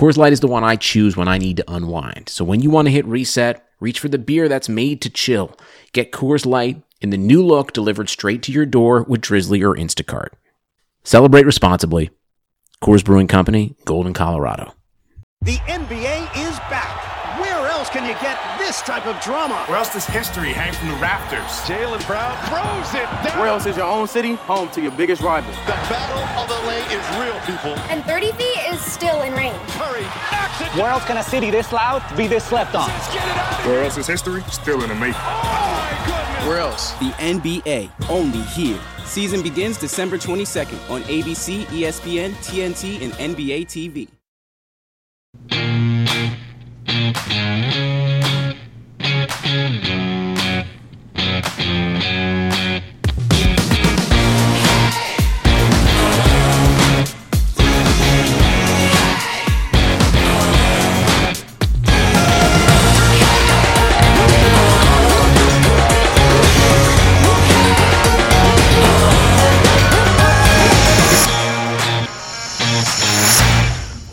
Coors Light is the one I choose when I need to unwind. So when you want to hit reset, reach for the beer that's made to chill. Get Coors Light in the new look delivered straight to your door with Drizly or Instacart. Celebrate responsibly. Coors Brewing Company, Golden, Colorado. The NBA is back. Where else can you get this type of drama? Where else does history hang from the rafters? Jaylen Brown throws it down. Where else is your own city home to your biggest rival? The battle of the lane is real, people. And 30 feet is still in range. Curry knocks it. Where else can a city this loud be this slept on? Let's get it out. Where else is history still in the making? Oh. Where else? The NBA, only here. Season begins December 22nd on ABC, ESPN, TNT, and NBA TV.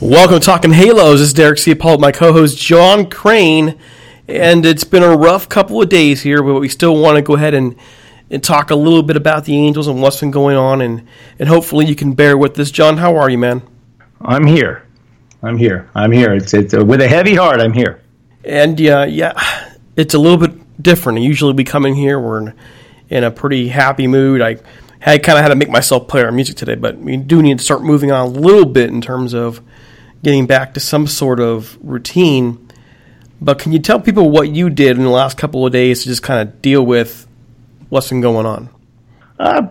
Welcome to Talking Halos. This is Derek C. Paul, my co-host John Crane, and it's been a rough couple of days here, but we still want to go ahead and, and talk a little bit about the Angels and what's been going on, and, and hopefully you can bear with this. John, how are you, man? I'm here. I'm here. I'm here. It's it's uh, with a heavy heart. I'm here. And yeah, yeah, it's a little bit different. Usually we come in here, we're in, in a pretty happy mood. I had kind of had to make myself play our music today, but we do need to start moving on a little bit in terms of getting back to some sort of routine. But can you tell people what you did in the last couple of days to just kind of deal with what's been going on? Uh,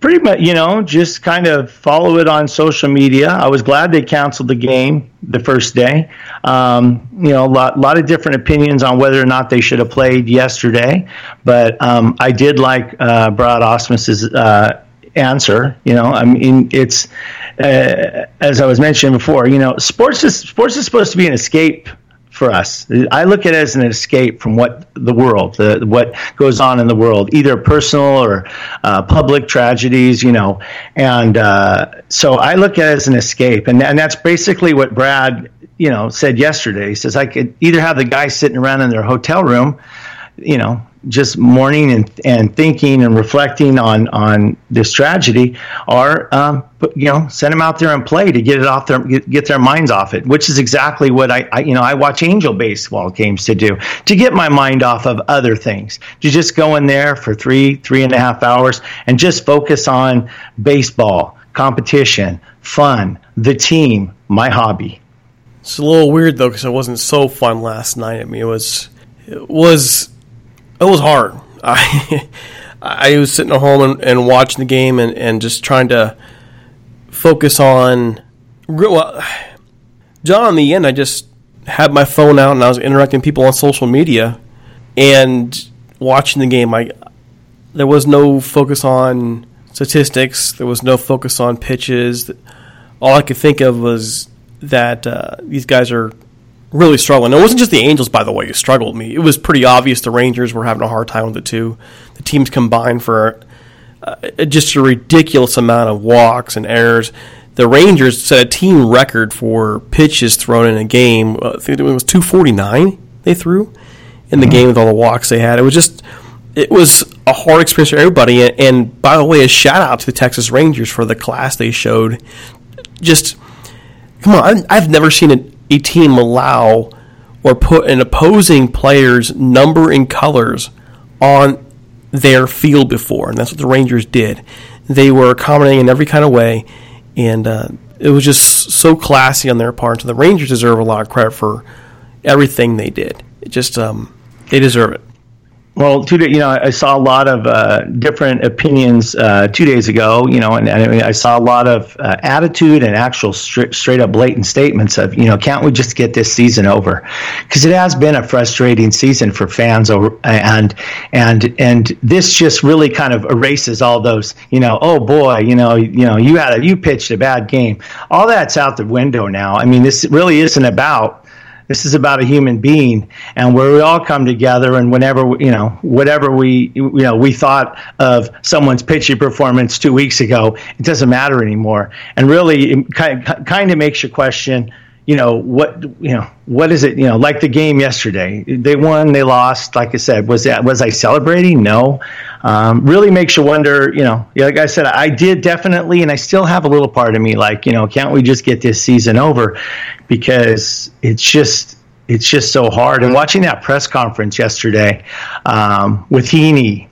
pretty much, you know, just kind of follow it on social media. I was glad they canceled the game the first day. Um, you know, a lot, lot of different opinions on whether or not they should have played yesterday. But um, I did like uh, Brad Ausmus's uh, answer. You know, I mean, it's uh, as I was mentioning before. You know, sports is sports is supposed to be an escape for us. I look at it as an escape from what the world, the, what goes on in the world, either personal or uh, public tragedies, you know. And uh, so I look at it as an escape, and and that's basically what Brad, you know, said yesterday. He says I could either have the guys sitting around in their hotel room, you know, just mourning and, and thinking and reflecting on, on this tragedy, or um, you know, send them out there and play to get it off their get, get their minds off it, which is exactly what I, I you know I watch Angel baseball games to do to get my mind off of other things, to just go in there for three three and a half hours and just focus on baseball, competition, fun, the team, my hobby. It's a little weird though because it wasn't so fun last night. I mean, it was it was it was hard. I I was sitting at home and, and watching the game and, and just trying to focus on. Well, John, in the end, I just had my phone out and I was interacting people on social media and watching the game. I there was no focus on statistics. There was no focus on pitches. All I could think of was that uh, these guys are really struggling. It wasn't just the Angels, by the way, who struggled me. It was pretty obvious the Rangers were having a hard time with it too. The teams combined for uh, just a ridiculous amount of walks and errors. The Rangers set a team record for pitches thrown in a game. Uh, I think it was 249 they threw in the game with all the walks they had. It was just it was a hard experience for everybody. And, and by the way, a shout out to the Texas Rangers for the class they showed. Just come on, I've never seen a, a team allow or put an opposing player's number and colors on their field before, and that's what the Rangers did. They were accommodating in every kind of way, and uh, it was just so classy on their part. So the Rangers deserve a lot of credit for everything they did. It just um, they deserve it. Well, two you know, I saw a lot of uh, different opinions uh, two days ago. You know, and, and I saw a lot of uh, attitude and actual straight, straight up blatant statements of, you know, can't we just get this season over? Because it has been a frustrating season for fans, over, and and and this just really kind of erases all those, you know, oh boy, you know, you know, you had a, you pitched a bad game. All that's out the window now. I mean, this really isn't about this is about a human being, and where we all come together. And whenever you know, whatever we you know we thought of someone's pitchy performance two weeks ago, it doesn't matter anymore. And really, it kind of makes you question you know what you know what is it you know like the game yesterday. They won they lost like i said was that was i celebrating? No. Um, really makes you wonder you know like i said i did definitely and i still have a little part of me like you know can't we just get this season over? Because it's just it's just so hard. And watching that press conference yesterday um, with Heaney,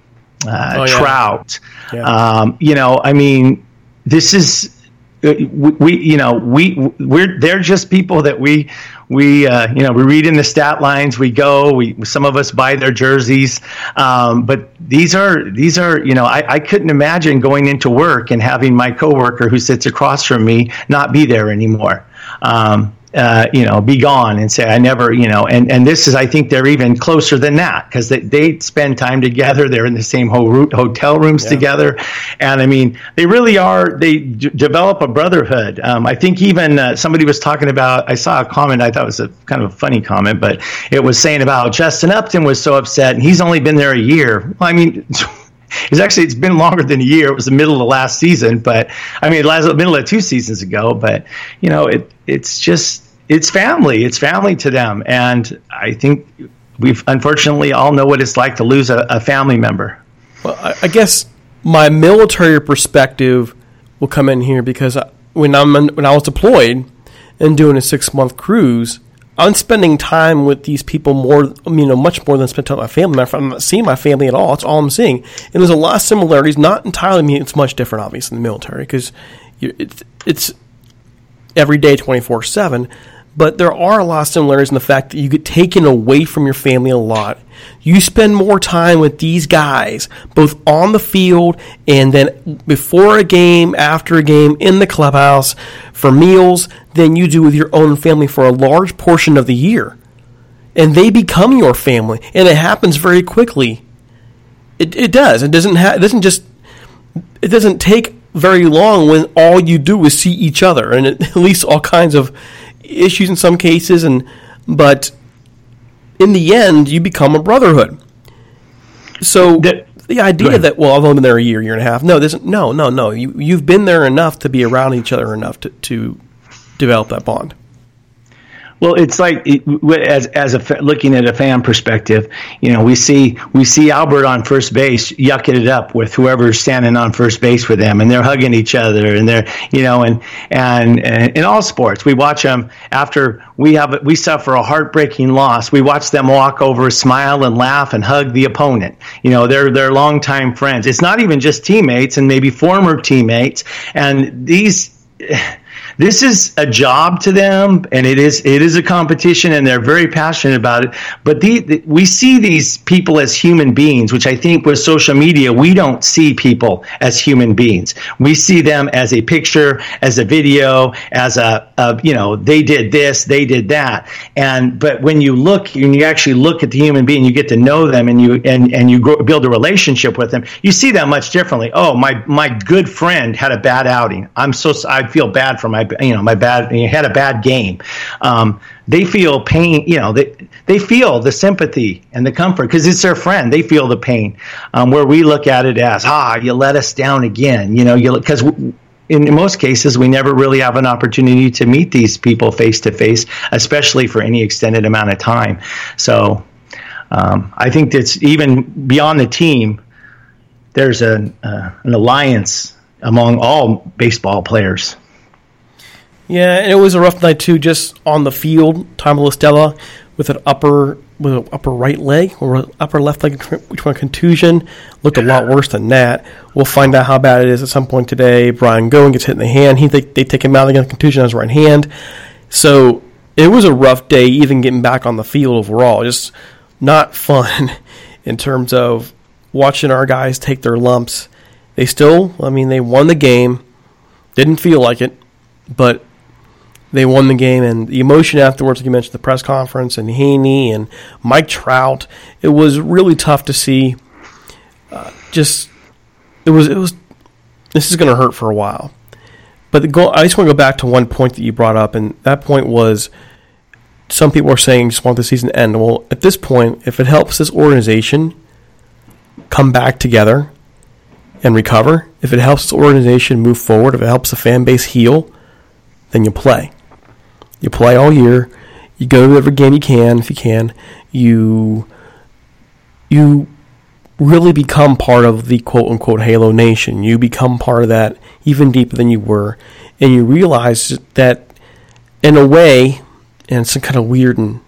uh, oh, yeah. Trout, yeah. Um, you know, I mean, this is we, you know we we're they're just people that we we uh, you know we read in the stat lines we go we some of us buy their jerseys. Um, but these are these are you know I, I couldn't imagine going into work and having my coworker who sits across from me not be there anymore. Um, uh, you know, be gone and say, I never, you know, and, and this is, I think they're even closer than that because they, they spend time together. They're in the same ho- hotel rooms yeah. together. And I mean, they really are, they d- develop a brotherhood. Um, I think even uh, somebody was talking about, I saw a comment, I thought it was a kind of a funny comment, but it was saying about Justin Upton was so upset and he's only been there a year. Well, I mean, It's actually it's been longer than a year. It was the middle of the last season, but I mean, last middle of two seasons ago. But you know, it it's just it's family. It's family to them, and I think we've unfortunately all know what it's like to lose a, a family member. Well, I, I, guess my military perspective will come in here because when I'm when I was deployed and doing a six month cruise, I'm spending time with these people more, you know, much more than spending time with my family. I'm not seeing my family at all. That's all I'm seeing. And there's a lot of similarities. Not entirely. I mean, it's much different, obviously, in the military because it's it's every day, 24 seven. But there are a lot of similarities in the fact that you get taken away from your family a lot. You spend more time with these guys, both on the field and then before a game, after a game, in the clubhouse, for meals, than you do with your own family for a large portion of the year. And they become your family, and it happens very quickly. It, it does. It doesn't. Ha- it doesn't just. It doesn't take very long when all you do is see each other, and at least all kinds of issues in some cases, and but in the end, you become a brotherhood. So the, the idea that well, I've only been there a year, year and a half. No, this no, no, no. You you've been there enough to be around each other enough to, to develop that bond. Well, it's like as as a looking at a fan perspective, you know, we see we see Albert on first base yucking it up with whoever's standing on first base with them, and they're hugging each other, and they're you know, and and, and in all sports, we watch them after we have we suffer a heartbreaking loss. We watch them walk over, smile, and laugh, and hug the opponent. You know, they're they're longtime friends. It's not even just teammates and maybe former teammates, and these this is a job to them and it is it is a competition and they're very passionate about it. But the, the, we see these people as human beings which i think with social media we don't see people as human beings. We see them as a picture as a video as a, a you know they did this they did that. And but when you look and you actually look at the human being you get to know them and you and and you grow, build a relationship with them you see that much differently. Oh my my good friend had a bad outing. I'm so i feel bad for my you know my bad you had a bad game um, they feel pain you know they they feel the sympathy and the comfort because it's their friend they feel the pain um, where we look at it as ah you let us down again you know you because in most cases, we never really have an opportunity to meet these people face to face, especially for any extended amount of time. So, um, I think that's even beyond the team. There's a, uh, an alliance among all baseball players. Yeah, and it was a rough night too, just on the field. Tom Stella with an upper with an upper right leg or upper left leg which one contusion looked a lot worse than that. We'll find out how bad it is at some point today. Brian Goodwin gets hit in the hand. He they, they take him out again contusion on his right hand. So it was a rough day even getting back on the field overall. Just not fun. in terms of watching our guys take their lumps. They still, I mean, they won the game. Didn't feel like it, but they won the game. And the emotion afterwards, like you mentioned, the press conference and Heaney and Mike Trout, it was really tough to see. Uh, just it was it was. This is going to hurt for a while. But goal, I just want to go back to one point that you brought up, and that point was some people are saying just want the season to end. Well, at this point, if it helps this organization come back together and recover, if it helps this organization move forward, if it helps the fan base heal, then you play. You play all year. You go to every game you can if you can. You you really become part of the quote unquote Halo Nation. You become part of that even deeper than you were, and you realize that in a way, in some kind of weird and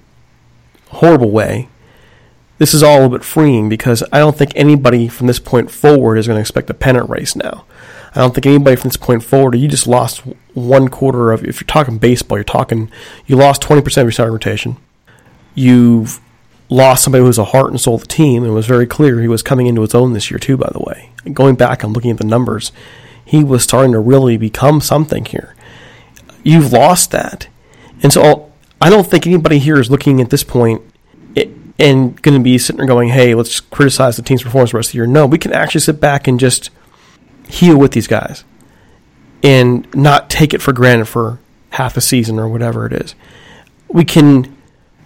horrible way, this is all a bit freeing because I don't think anybody from this point forward is going to expect a pennant race now. I don't think anybody from this point forward, you just lost one quarter of, if you're talking baseball, you're talking, you lost 20% of your starting rotation. You've lost somebody who was a heart and soul of the team and was very clear he was coming into his own this year, too, by the way. Going back and looking at the numbers, he was starting to really become something here. You've lost that. And so I don't think anybody here is looking at this point and going to be sitting there going, hey, let's criticize the team's performance the rest of the year. No, we can actually sit back and just heal with these guys and not take it for granted for half a season or whatever it is. We can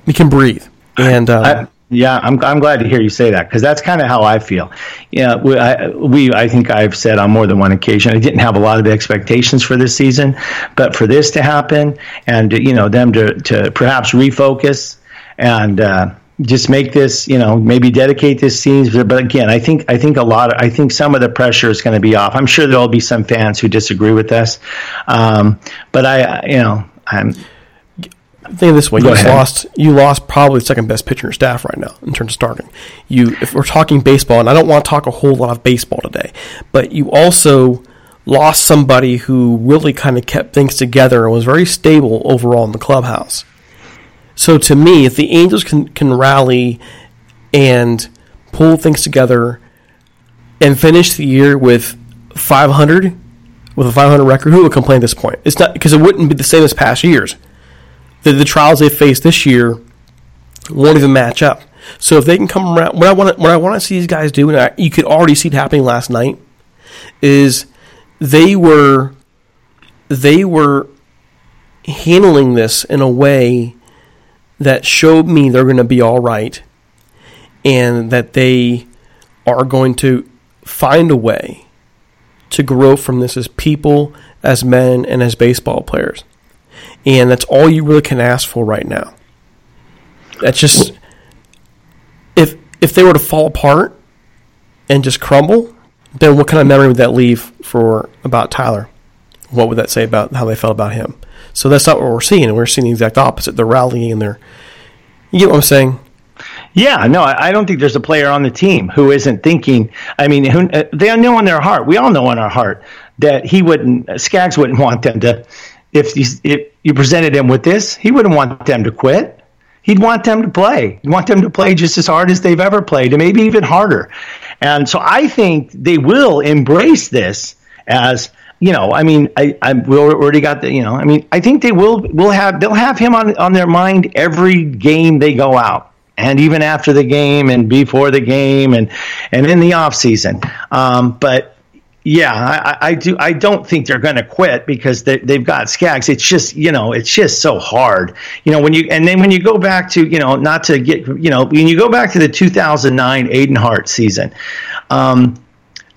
we can breathe. And um, I, yeah, I'm, I'm glad to hear you say that because that's kind of how I feel. Yeah, we I, we I think I've said on more than one occasion I didn't have a lot of expectations for this season, but for this to happen and you know them to to perhaps refocus and. Uh, just make this, you know, maybe dedicate this scenes. But again, I think I think a lot. Of, I think some of the pressure is going to be off. I'm sure there'll be some fans who disagree with this, um, but I, you know, I'm. Think this way: you lost. You lost probably the second best pitcher in your staff right now in terms of starting. You, if we're talking baseball, and I don't want to talk a whole lot of baseball today, but you also lost somebody who really kind of kept things together and was very stable overall in the clubhouse. So to me, if the Angels can can rally and pull things together and finish the year with 500 with a 500 record, who would complain at this point? It's not because it wouldn't be the same as past years. The, the trials they faced this year won't even match up. So if they can come around, what I want what I want to see these guys do, and I, you could already see it happening last night, is they were they were handling this in a way that showed me they're going to be all right and that they are going to find a way to grow from this as people, as men, and as baseball players. And that's all you really can ask for right now. That's just if if they were to fall apart and just crumble, then what kind of memory would that leave for about Tyler? What would that say about how they felt about him? So that's not what we're seeing. We're seeing the exact opposite. They're rallying and they're, you get what I'm saying? Yeah, no, I don't think there's a player on the team who isn't thinking. I mean, who, uh, they know in their heart. We all know in our heart that he wouldn't, Skaggs wouldn't want them to. If you, if you presented him with this, he wouldn't want them to quit. He'd want them to play. He'd want them to play just as hard as they've ever played, and maybe even harder. And so I think they will embrace this as you know, I mean, I, I we already got the, you know, I mean, I think they will will have they'll have him on on their mind every game they go out, and even after the game and before the game and and in the off season. Um, but yeah, I, I, do. I don't think they're going to quit because they, they've got Skaggs. It's just you know, it's just so hard. You know, when you and then when you go back to you know, not to get you know, when you go back to the 2009 Adenhart season. Um,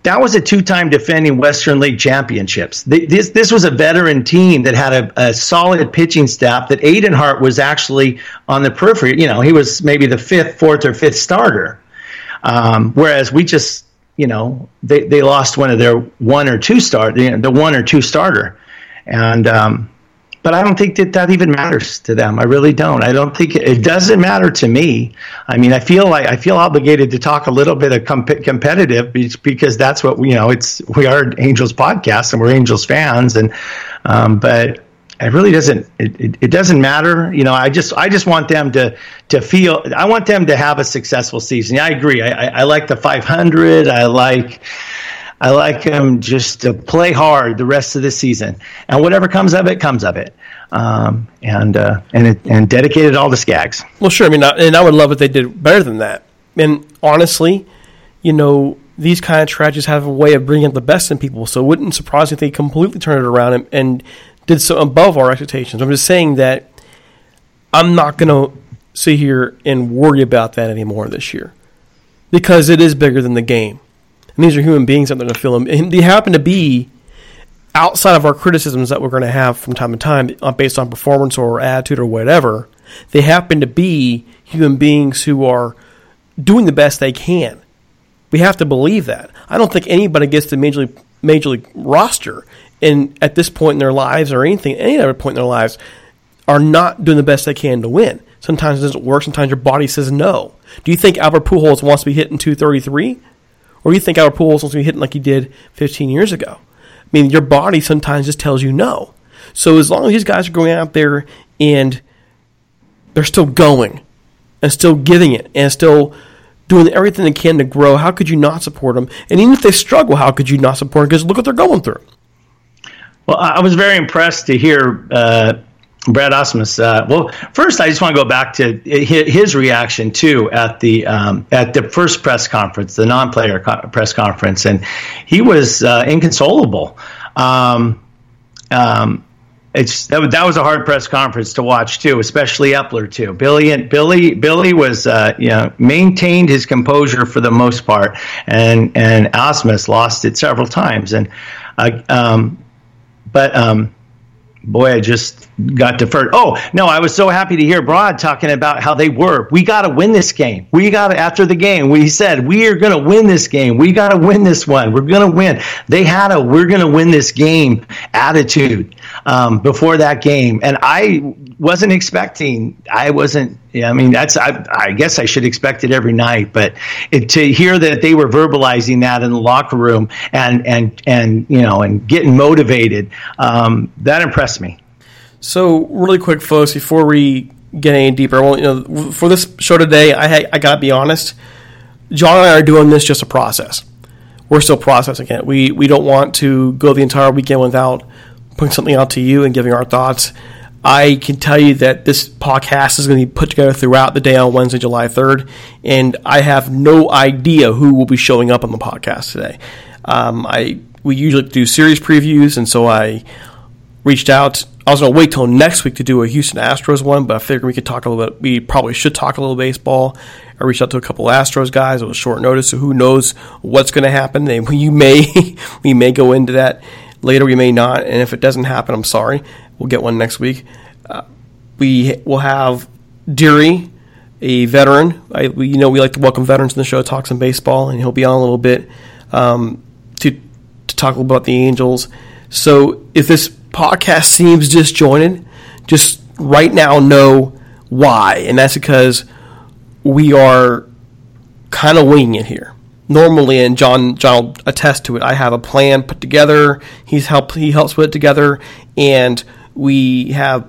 that was a two-time defending Western League championships. This this was a veteran team that had a, a solid pitching staff. That Adenhart was actually on the periphery. You know, he was maybe the fifth, fourth, or fifth starter. Um, whereas we just, you know, they, they lost one of their one or two start, you know, the one or two starter, and um, but I don't think that that even matters to them. I really don't. I don't think it, it doesn't matter to me. I mean, I feel like I feel obligated to talk a little bit of comp- competitive because that's what we, you know. It's we are Angels podcast and we're Angels fans, and um, but it really doesn't it, it, it, doesn't matter you know i just i just want them to to feel i want them to have a successful season yeah, i agree I, I, I like the 500 i like i like them just to play hard the rest of the season and whatever comes of it comes of it um, and uh, and it, and dedicated all to Skaggs. Well, sure. I mean, and I would love if they did better than that. And honestly, you know, these kind of tragedies have a way of bringing out the best in people. So it wouldn't surprise me if they completely turned it around and, and did so above our expectations. I'm just saying that I'm not going to sit here and worry about that anymore this year because it is bigger than the game. And these are human beings there to feel them. And they happen to be outside of our criticisms that we're going to have from time to time uh, based on performance or attitude or whatever. They happen to be human beings who are doing the best they can. We have to believe that. I don't think anybody gets to major league, major league roster and at this point in their lives or anything, any other point in their lives, are not doing the best they can to win. Sometimes it doesn't work. Sometimes your body says no. Do you think Albert Pujols wants to be hitting 233? Or you think our Albert Pujols wants to be hitting like he did 15 years ago? I mean, your body sometimes just tells you no. So as long as these guys are going out there and they're still going and still giving it and still doing everything they can to grow, how could you not support them? And even if they struggle, how could you not support them? Because look what they're going through. Well, I was very impressed to hear uh, Brad Ausmus. Uh, well, first, I just want to go back to his reaction too at the um, at the first press conference, the non-player co- press conference, and he was uh, inconsolable. Um, um, it's that, that, was a hard press conference to watch too, especially Eppler too. Billy and Billy Billy was uh, you know maintained his composure for the most part, and and Ausmus lost it several times, and uh, um, but um, boy, I just got deferred. Oh no, I was so happy to hear Brad talking about how they were. We got to win this game. We got to after the game. We said we are going to win this game. We got to win this one. We're going to win. They had a we're going to win this game attitude um, before that game, and I wasn't expecting. I wasn't. I mean, that's. I, I guess I should expect it every night, but it, to hear that they were verbalizing that in the locker room and and and you know and getting motivated, um, that impressed me. So, really quick, folks, before we get any deeper, well, you know, for this show today, I I gotta be honest. John and I are doing this just a process. We're still processing it. We we don't want to go the entire weekend without putting something out to you and giving our thoughts. I can tell you that this podcast is going to be put together throughout the day on Wednesday, July 3rd, and I have no idea who will be showing up on the podcast today. Um, I we usually do series previews, and so I reached out. I was going to wait till next week to do a Houston Astros one, but I figured we could talk a little bit. We probably should talk a little baseball. I reached out to a couple Astros guys. It was short notice, so who knows what's going to happen? They, you may we may go into that later, we may not, and if it doesn't happen, I'm sorry. We'll get one next week. Uh, we will have Deary, a veteran. I, we, you know, we like to welcome veterans in the show, talk some baseball, and he'll be on a little bit um, to to talk a little about the Angels. So if this podcast seems disjointed, just right now know why, and that's because we are kind of winging it here normally, and John John will attest to it. I have a plan put together. He's helped. He helps put it together, and we have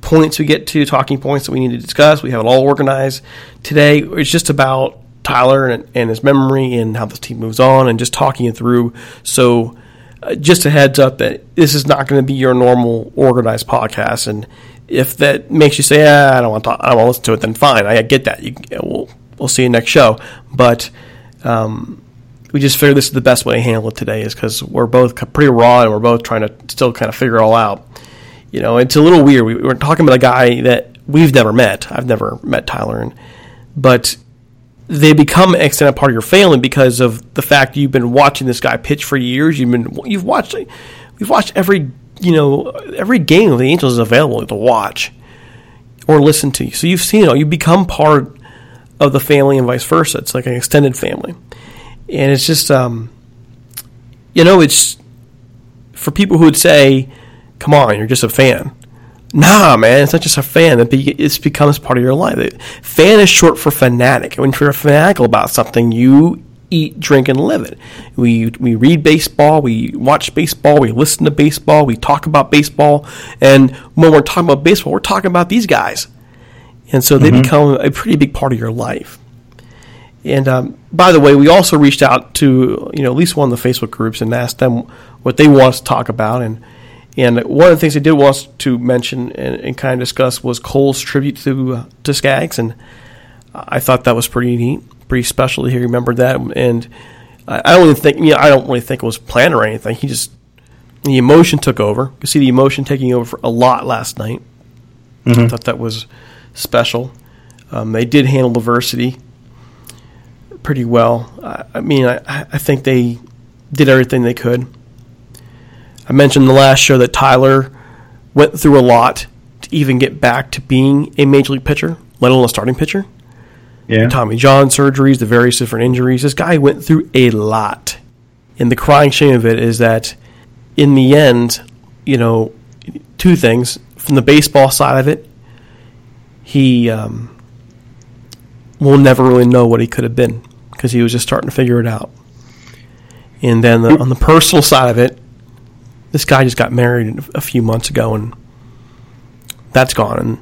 points we get to, talking points that we need to discuss. We have it all organized. Today, it's just about Tyler and, and his memory and how this team moves on, and just talking it through. So. Uh, just a heads up that this is not going to be your normal organized podcast, and if that makes you say, ah, "I don't want to, talk, I don't want to listen to it," then fine, I get that. You, we'll we'll see you next show. But um, we just figured this is the best way to handle it today is because we're both pretty raw and we're both trying to still kind of figure it all out. You know, it's a little weird. We, are talking about a guy that we've never met. I've never met Tyler, and, but they become an extended part of your family because of the fact you've been watching this guy pitch for years. You've been you've watched we've watched every you know every game of the Angels is available to watch or listen to. So you've seen it. You become part of the family and vice versa. It's like an extended family, and it's just um, you know, it's for people who would say, "Come on, you're just a fan." Nah, man, it's not just a fan. It becomes part of your life. Fan is short for fanatic. When you're fanatical about something, you eat, drink, and live it. We we read baseball, we watch baseball, we listen to baseball, we talk about baseball, and when we're talking about baseball, we're talking about these guys, and so they become a pretty big part of your life. And um, by the way, we also reached out to you know at least one of the Facebook groups and asked them what they want to talk about. And and one of the things they did want us to mention and, and kind of discuss was Cole's tribute to uh, to Skaggs, and I thought that was pretty neat, pretty special to hear. he Remembered that, and I, I don't even think you know, I don't really think it was planned or anything. He just the emotion took over. You could see the emotion taking over for a lot last night. I thought that was special. Um, they did handle diversity pretty well. I, I mean, I, I think they did everything they could. I mentioned in the last show that Tyler went through a lot to even get back to being a major league pitcher, let alone a starting pitcher. Yeah. Tommy John surgeries, the various different injuries. This guy went through a lot. And the crying shame of it is that in the end, you know, two things. From the baseball side of it, he um, will never really know what he could have been because he was just starting to figure it out. And then the, on the personal side of it, this guy just got married a few months ago, and that's gone, and,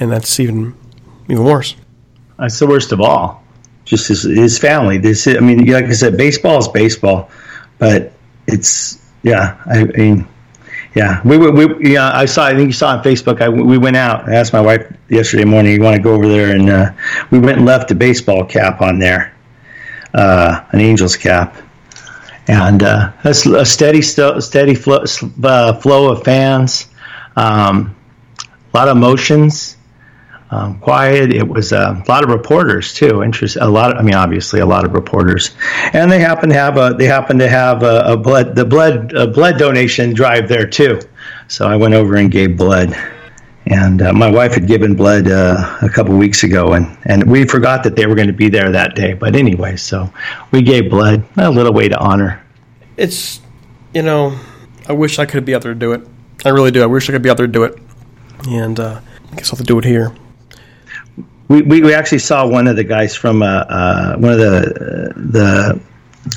and that's even even worse. That's the worst of all. Just his, his family. This, I mean, like I said, baseball is baseball, but it's yeah. I, I mean, yeah. We, we, we yeah. I saw. I think you saw on Facebook. I we went out. I asked my wife yesterday morning. You want to go over there? And uh, we went and left a baseball cap on there, uh, an Angels cap, and uh, that's a steady, steady flow, uh, flow of fans. Um, a lot of emotions um, quiet. It was uh, a lot of reporters too. Interest a lot. Of, I mean, obviously a lot of reporters, and they happen to have a they happen to have a, a blood the blood blood donation drive there too. So I went over and gave blood. And uh, my wife had given blood uh, a couple weeks ago, and, and we forgot that they were going to be there that day. But anyway, so we gave blood, a little way to honor. It's, you know, I wish I could be out there to do it. I really do. I wish I could be out there to do it. And uh, I guess I'll have to do it here. We, we, actually saw one of the guys from uh, uh, one of the uh, the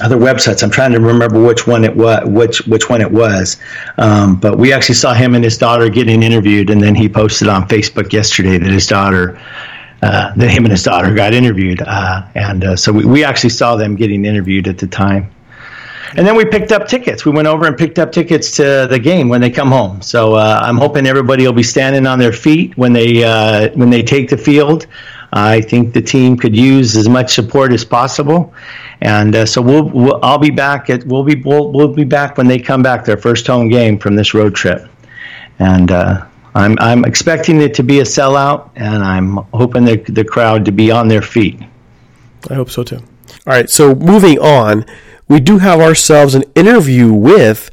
other websites. I'm trying to remember which one it was, which which one it was. Um, but we actually saw him and his daughter getting interviewed, and then he posted on Facebook yesterday that his daughter, uh, that him and his daughter got interviewed, uh, and uh, so we, we actually saw them getting interviewed at the time. And then we picked up tickets. We went over and picked up tickets to the game when they come home. So uh, I'm hoping everybody will be standing on their feet when they uh, when they take the field. I think the team could use as much support as possible, and uh, so we'll, we'll I'll be back at we'll be we'll, we'll be back when they come back their first home game from this road trip, and uh, I'm I'm expecting it to be a sellout, and I'm hoping the the crowd to be on their feet. I hope so too. All right, so moving on, we do have ourselves an interview with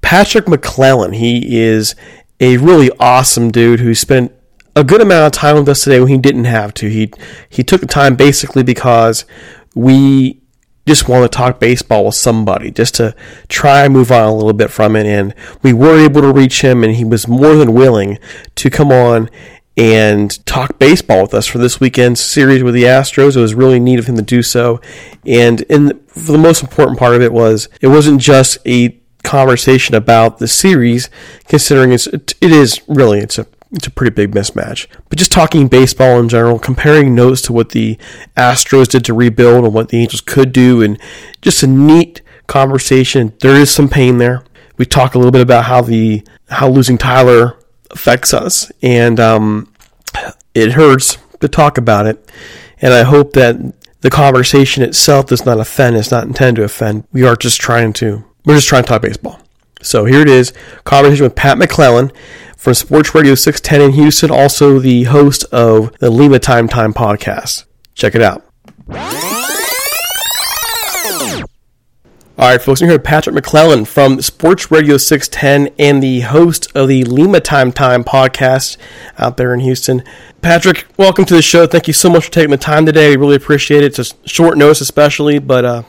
Patrick McClellan. He is a really awesome dude who spent a good amount of time with us today when he didn't have to. He he took the time basically because we just want to talk baseball with somebody, just to try and move on a little bit from it. And we were able to reach him, and he was more than willing to come on and talk baseball with us for this weekend's series with the Astros. It was really neat of him to do so. And in for the most important part of it was it wasn't just a conversation about the series, considering it's it is really it's a it's a pretty big mismatch. But just talking baseball in general, comparing notes to what the Astros did to rebuild and what the Angels could do, and just a neat conversation. There is some pain there. We talk a little bit about how the how losing Tyler affects us, and um, it hurts to talk about it. And I hope that the conversation itself does not offend. It's not intended to offend. We are just trying to we're just trying to talk baseball. So here it is, conversation with Pat McClellan from Sports Radio 610 in Houston, also the host of the Lima Time Time podcast. Check it out. All right, folks, we're here with Patrick McClellan from Sports Radio 610 and the host of the Lima Time Time podcast out there in Houston. Patrick, welcome to the show. Thank you so much for taking the time today. We really appreciate it. It's a short notice, especially, but uh,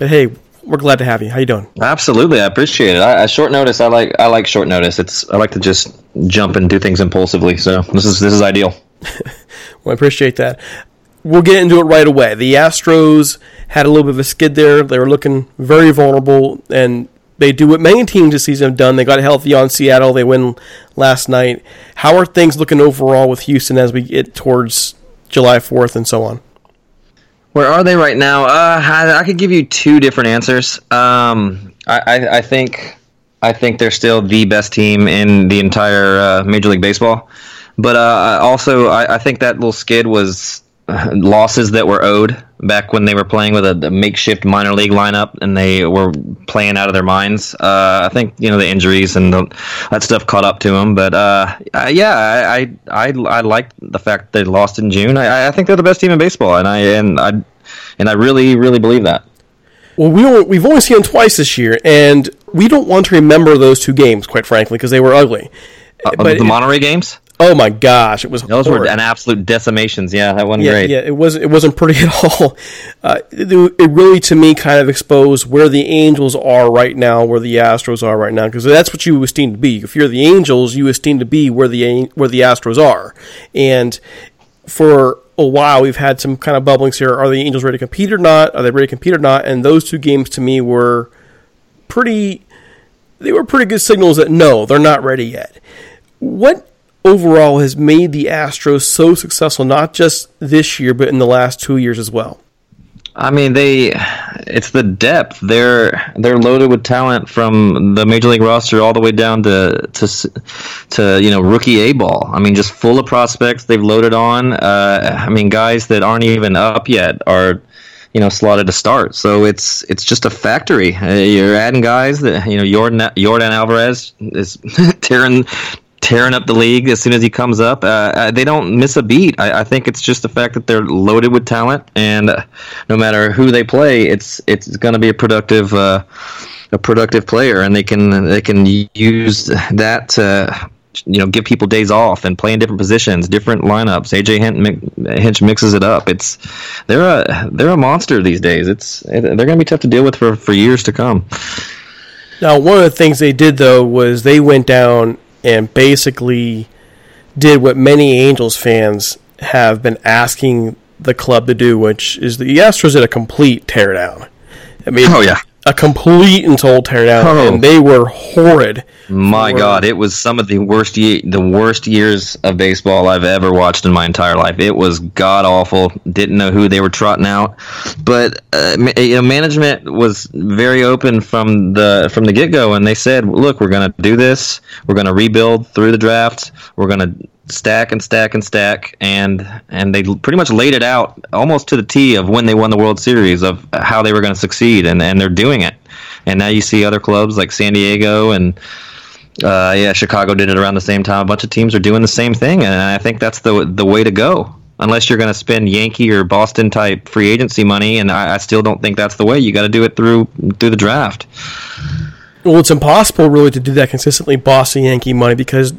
but hey, we're glad to have you. How you doing? Absolutely, I appreciate it. I, I short notice. I like. I like short notice. It's. I like to just jump and do things impulsively. So this is this is ideal. well, I appreciate that. We'll get into it right away. The Astros had a little bit of a skid there. They were looking very vulnerable, and they do what many teams this season have done. They got healthy on Seattle. They win last night. How are things looking overall with Houston as we get towards July 4th and so on? Where are they right now? Uh, I, I could give you two different answers. Um, I, I, I think I think they're still the best team in the entire uh, Major League Baseball. But uh, also, I, I, think that little skid was losses that were owed back when they were playing with a, a makeshift minor league lineup and they were playing out of their minds. Uh, I think you know the injuries and the, that stuff caught up to them. But uh, yeah, I, I I, I like the fact they lost in June. I, I think they're the best team in baseball, and I and I and I really really believe that. Well, we don't, we've only seen them twice this year, and we don't want to remember those two games, quite frankly, because they were ugly. Uh, but the Monterrey games. Oh my gosh, it was. Those horrid. were an absolute decimations. Yeah, that wasn't yeah, great. Yeah, it was. It wasn't pretty at all. Uh, it, it, really, to me, kind of exposed where the Angels are right now, where the Astros are right now, because that's what you esteem to be. If you're the Angels, you esteem to be where the where the Astros are, and for a while we've had some kind of bubblings here. Are the Angels ready to compete or not? Are they ready to compete or not? And those two games to me were pretty. They were pretty good signals that no, they're not ready yet. What overall has made the Astros so successful, not just this year, but in the last two years as well? I mean, they it's the depth. They're they're loaded with talent from the major league roster all the way down to to to you know rookie A ball. I mean, just full of prospects they've loaded on. Uh, I mean, guys that aren't even up yet are you know slotted to start. So it's it's just a factory. Uh, you're adding guys that you know Jordan Yordan Alvarez is tearing tearing up the league as soon as he comes up. Uh, uh, they don't miss a beat. I, I, think it's just the fact that they're loaded with talent, and uh, no matter who they play, it's it's going to be a productive uh, a productive player, and they can they can use that to you know give people days off and play in different positions, different lineups. AJ Hinch mixes it up. It's they're a they're a monster these days. It's they're going to be tough to deal with for for years to come. Now, one of the things they did though was they went down and basically did what many Angels fans have been asking the club to do, which is the Astros did a complete teardown. I mean, oh yeah, a complete and total teardown, oh. and they were horrid. My God, it was some of the worst ye- the worst years of baseball I've ever watched in my entire life. It was god awful. Didn't know who they were trotting out, but uh, you know, management was very open from the from the get go, and they said, "Look, we're going to do this. We're going to rebuild through the draft. We're going to." Stack and stack and stack and and they pretty much laid it out almost to the T of when they won the World Series of how they were going to succeed and and they're doing it and now you see other clubs like San Diego and uh, yeah, Chicago did it around the same time. A bunch of teams are doing the same thing, and I think that's the the way to go. Unless you're going to spend Yankee or Boston type free agency money, and I, I still don't think that's the way. You got to do it through through the draft. Well, it's impossible really to do that consistently, Boston Yankee money, because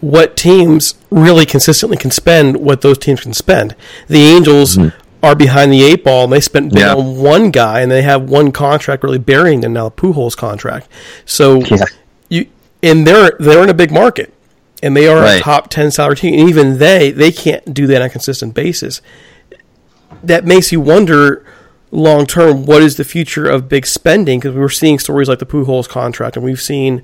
what teams really consistently can spend what those teams can spend. The Angels mm-hmm are behind the eight ball and they spent yeah. on one guy and they have one contract really burying them now, Pujols contract. So yeah. you and they're they're in a big market and they are right. a top ten salary team. And even they they can't do that on a consistent basis. That makes you wonder long term what is the future of big spending because we were seeing stories like the Pujols contract and we've seen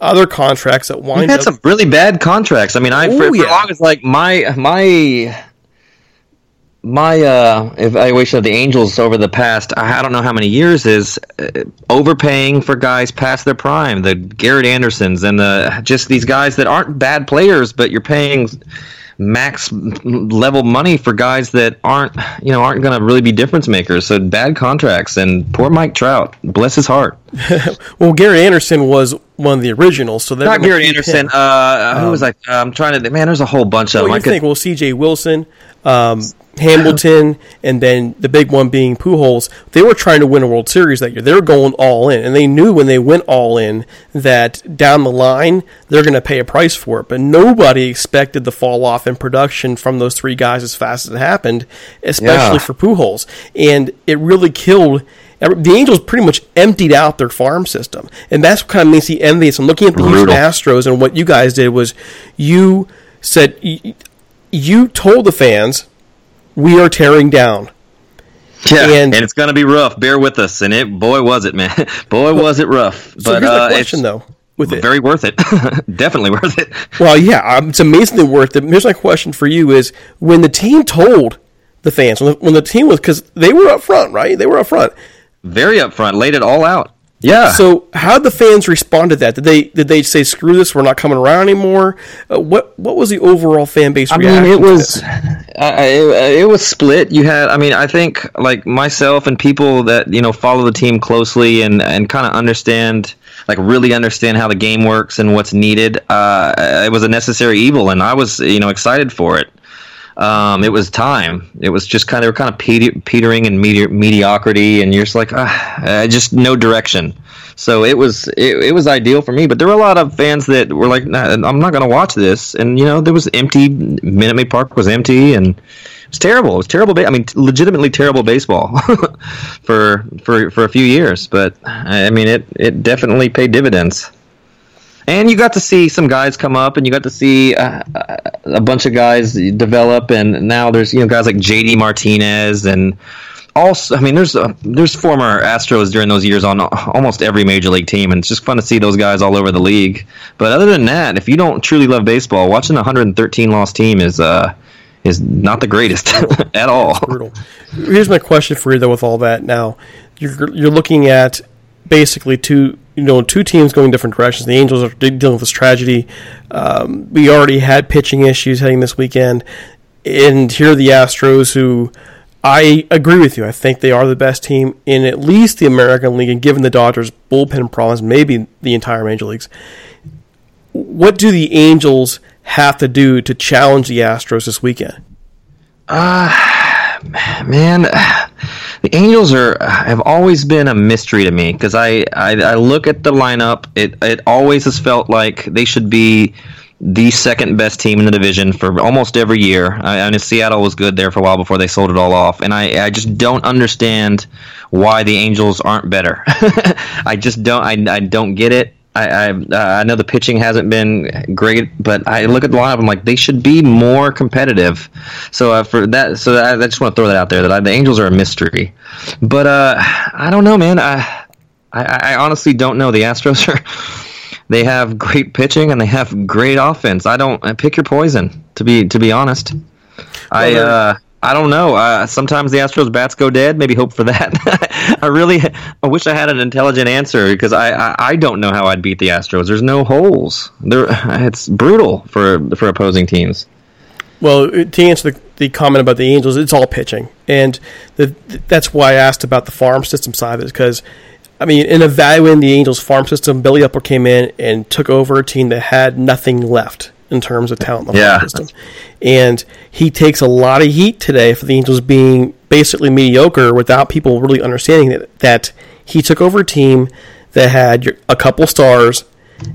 other contracts that wind We've had up. some really bad contracts. I mean, I Ooh, for, for yeah. long as like my my my uh, evaluation of the Angels over the past, I don't know how many years, is uh, overpaying for guys past their prime. The Garrett Andersons and the just these guys that aren't bad players, but you're paying max level money for guys that aren't you know aren't going to really be difference makers. So bad contracts and poor Mike Trout, bless his heart. well, Gary Anderson was one of the originals, so not Gary Anderson. Uh, um, who was I? I'm trying to. Man, there's a whole bunch of well, them. You think? Could, well, C.J. Wilson. Um, Hamilton, and then the big one being Pujols, they were trying to win a World Series that year. They were going all in, and they knew when they went all in that down the line they're going to pay a price for it. But nobody expected the fall off in production from those three guys as fast as it happened, especially yeah. for Pujols, and it really killed. The Angels pretty much emptied out their farm system, and that's what kind of makes me envious. And looking at the Houston Astros and what you guys did was you said you told the fans we are tearing down. Yeah, And- and, it's gonna be rough. Bear with us, and it boy was it, man. boy was it rough. So but here's uh, question though. With it, very worth it. Definitely worth it. well, yeah, um, it's amazingly worth it. Here's my question for you: Is when the team told the fans when the, when the team was because they were up front, right? They were up front. Very upfront, laid it all out. Yeah. So how did the fans respond to that? Did they did they say screw this? We're not coming around anymore. Uh, what what was the overall fan base I reaction? mean, it was this? I, it, it was split. You had, I mean, I think like myself and people that you know follow the team closely and and kind of understand, like really understand how the game works and what's needed. Uh, it was a necessary evil, and I was you know excited for it. Um, it was time. It was just kind of kind of peter, petering and medi- mediocrity, and you're just like, ah, uh, just no direction. So it was it, it was ideal for me, but there were a lot of fans that were like, nah, "I'm not going to watch this." And you know, there was empty. Minute Maid Park was empty, and it was terrible. It was terrible. Ba- I mean, legitimately terrible baseball for for for a few years. But I mean, it it definitely paid dividends. And you got to see some guys come up, and you got to see uh, a bunch of guys develop, and now there's you know guys like JD Martinez and also I mean there's uh, there's former Astros during those years on almost every major league team, and it's just fun to see those guys all over the league. But other than that, if you don't truly love baseball, watching a 113 loss team is uh is not the greatest at all. brutal. Here's my question for you though. With all that now, you're you're looking at basically two you know two teams going different directions. The Angels are dealing with this tragedy. Um, we already had pitching issues heading this weekend, and here are the Astros who. I agree with you. I think they are the best team in at least the American League, and given the Dodgers' bullpen problems, maybe the entire major leagues. What do the Angels have to do to challenge the Astros this weekend? man, the Angels are have always been a mystery to me because I, I I look at the lineup. It it always has felt like they should be the second best team in the division for almost every year. I, I mean, Seattle was good there for a while before they sold it all off, and I I just don't understand why the Angels aren't better. I just don't I, I don't get it. I I, uh, I know the pitching hasn't been great, but I look at the lineup. I'm like, they should be more competitive. So uh, for that, so I, I just want to throw that out there that I, the Angels are a mystery. But uh, I don't know, man. I, I I honestly don't know. The Astros are. They have great pitching and they have great offense. I don't I pick your poison to be to be honest. I uh, I don't know. Uh, sometimes the Astros bats go dead. Maybe hope for that. I really I wish I had an intelligent answer because I, I, I don't know how I'd beat the Astros. There's no holes. There it's brutal for for opposing teams. Well, to answer the, the comment about the Angels, it's all pitching, and the, that's why I asked about the farm system side of it. Because, I mean, in evaluating the Angels' farm system, Billy Eppler came in and took over a team that had nothing left in terms of talent in the Yeah. system, and he takes a lot of heat today for the Angels being basically mediocre without people really understanding that that he took over a team that had a couple stars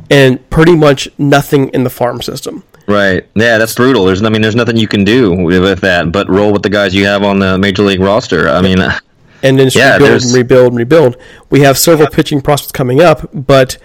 and pretty much nothing in the farm system. Right. Yeah, that's brutal. There's I mean there's nothing you can do with that but roll with the guys you have on the major league roster. I mean uh, and then Yeah, rebuild there's- and rebuild and rebuild. We have several pitching prospects coming up, but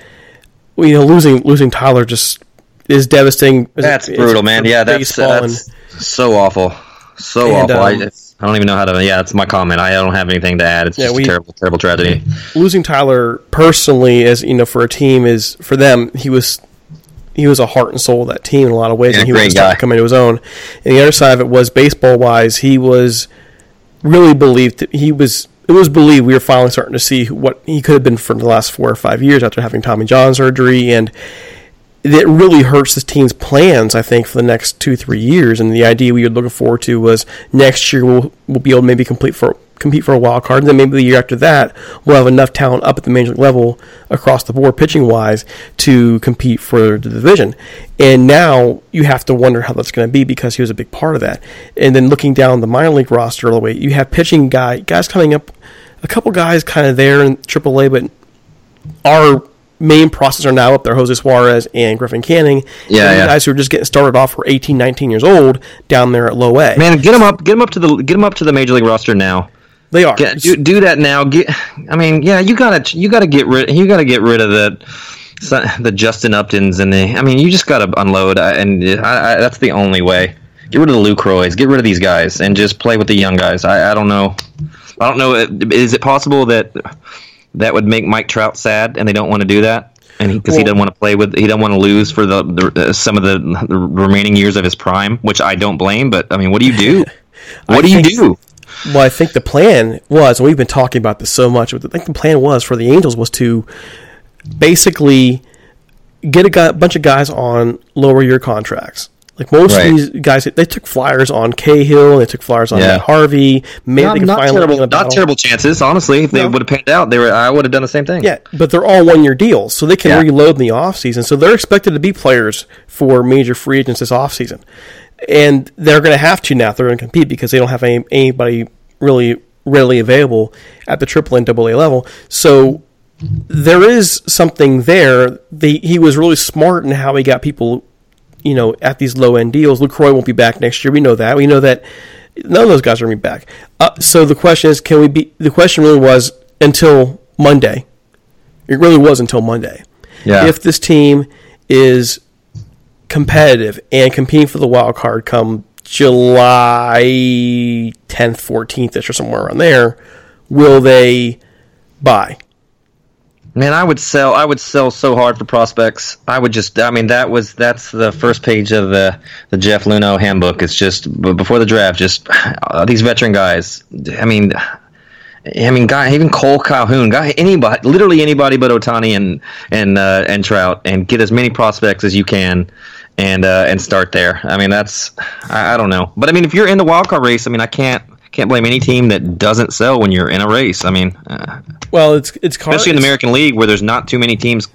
you know losing losing Tyler just is devastating. That's It's- brutal, man. Yeah, that's that's so awful, so And, awful. I, um, it's, I don't even know how to. Yeah, that's my comment. I don't have anything to add. It's Yeah, just we- a terrible, terrible tragedy. losing Tyler personally, as you know, for a team is for them. He was he was a heart and soul of that team in a lot of ways, Yeah, and he was guy. to his own. And the other side of it was baseball wise, he was really believed that he was. It was believed we were finally starting to see what he could have been for the last four or five years after having Tommy John surgery, and that really hurts this team's plans. I think for the next two three years, and the idea we were looking forward to was next year we'll we'll be able to maybe complete for compete for a wild card, and then maybe the year after that we'll have enough talent up at the major league level across the board pitching wise to compete for the division. And now you have to wonder how that's going to be because he was a big part of that. And then looking down the minor league roster all the way, you have pitching guy guys coming up, a couple guys kind of there in AAA, but our main process are now up there Jose Suarez and Griffin Canning. Yeah, yeah. guys who are just getting started off were 18, 19 years old down there at low A. Man, get them up, get them up to the get them up to the major league roster now. they are. Get, do, do that now. Get, I mean, yeah, you gotta you gotta get rid you gotta get rid of the the Justin Uptons and the. I mean, you just gotta unload, uh, and I, I, that's the only way. get rid of the Lucroys, get rid of these guys, and just play with the young guys. I, I don't know. I don't know. Is it possible that that would make Mike Trout sad, and they don't want to do that? And because he, he, doesn't want to play with, he doesn't want to lose for the, the uh, some of the, the, remaining years of his prime, which I don't blame. But I mean, what do you do? What do you do? Well, I think the plan was, and we've been talking about this so much. But I think the plan was for the Angels was to basically get a guy, bunch of guys on lower year contracts. Like most right. of these guys, they took flyers on Cahill, they took flyers on yeah. Harvey. Maybe not, not terrible, not terrible chances. Honestly, if no. they would have panned out, they were. I would have done the same thing. Yeah, but they're all one year deals, so they can yeah. reload in the offseason. So they're expected to be players for major free agents this offseason. and they're going to have to now. They're going to compete because they don't have any, anybody really readily available at the triple and double A level. So there is something there. The, he was really smart in how he got people, you know, at these low end deals. Lucroy won't be back next year. We know that. We know that none of those guys are going to be back. Uh, so the question is, can we be? The question really was until Monday. It really was until Monday. Yeah. If this team is competitive and competing for the wild card come July 10th, 14th ish, or somewhere around there, will they buy? Man, I would sell. I would sell so hard for prospects. I would just. I mean, that was that's the first page of the the Jeff Luhnow handbook. It's just before the draft. Just uh, these veteran guys. I mean, I mean, guy, even Kole Calhoun, guy, anybody, literally anybody but Ohtani and and uh, and Trout, and get as many prospects as you can and uh, and start there. I mean, that's I, I, don't know, but I mean, if you're in the wild card race, I mean, I can't can't blame any team that doesn't sell when you're in a race. I mean, uh, well, it's it's especially in the American League where there's not too many teams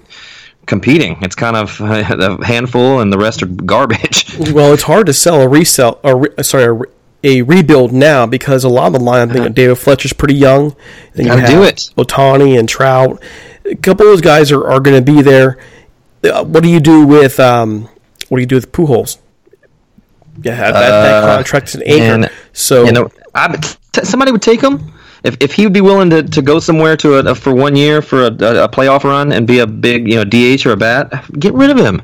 competing. It's kind of a handful, and the rest are garbage. Well, it's hard to sell a resell or sorry. A, a rebuild now because a lot of the line, I think uh-huh. David Fletcher's pretty young. Then you, you do it. Ohtani and Trout. A couple of those guys are, are going to be there. Uh, what do you do with um, what do you do with Pujols? Yeah, that, that uh, contract's an anchor. And, so know, I, t- somebody would take him if, if he would be willing to, to go somewhere to a, a for one year for a, a, playoff run and be a big you know DH or a bat, get rid of him.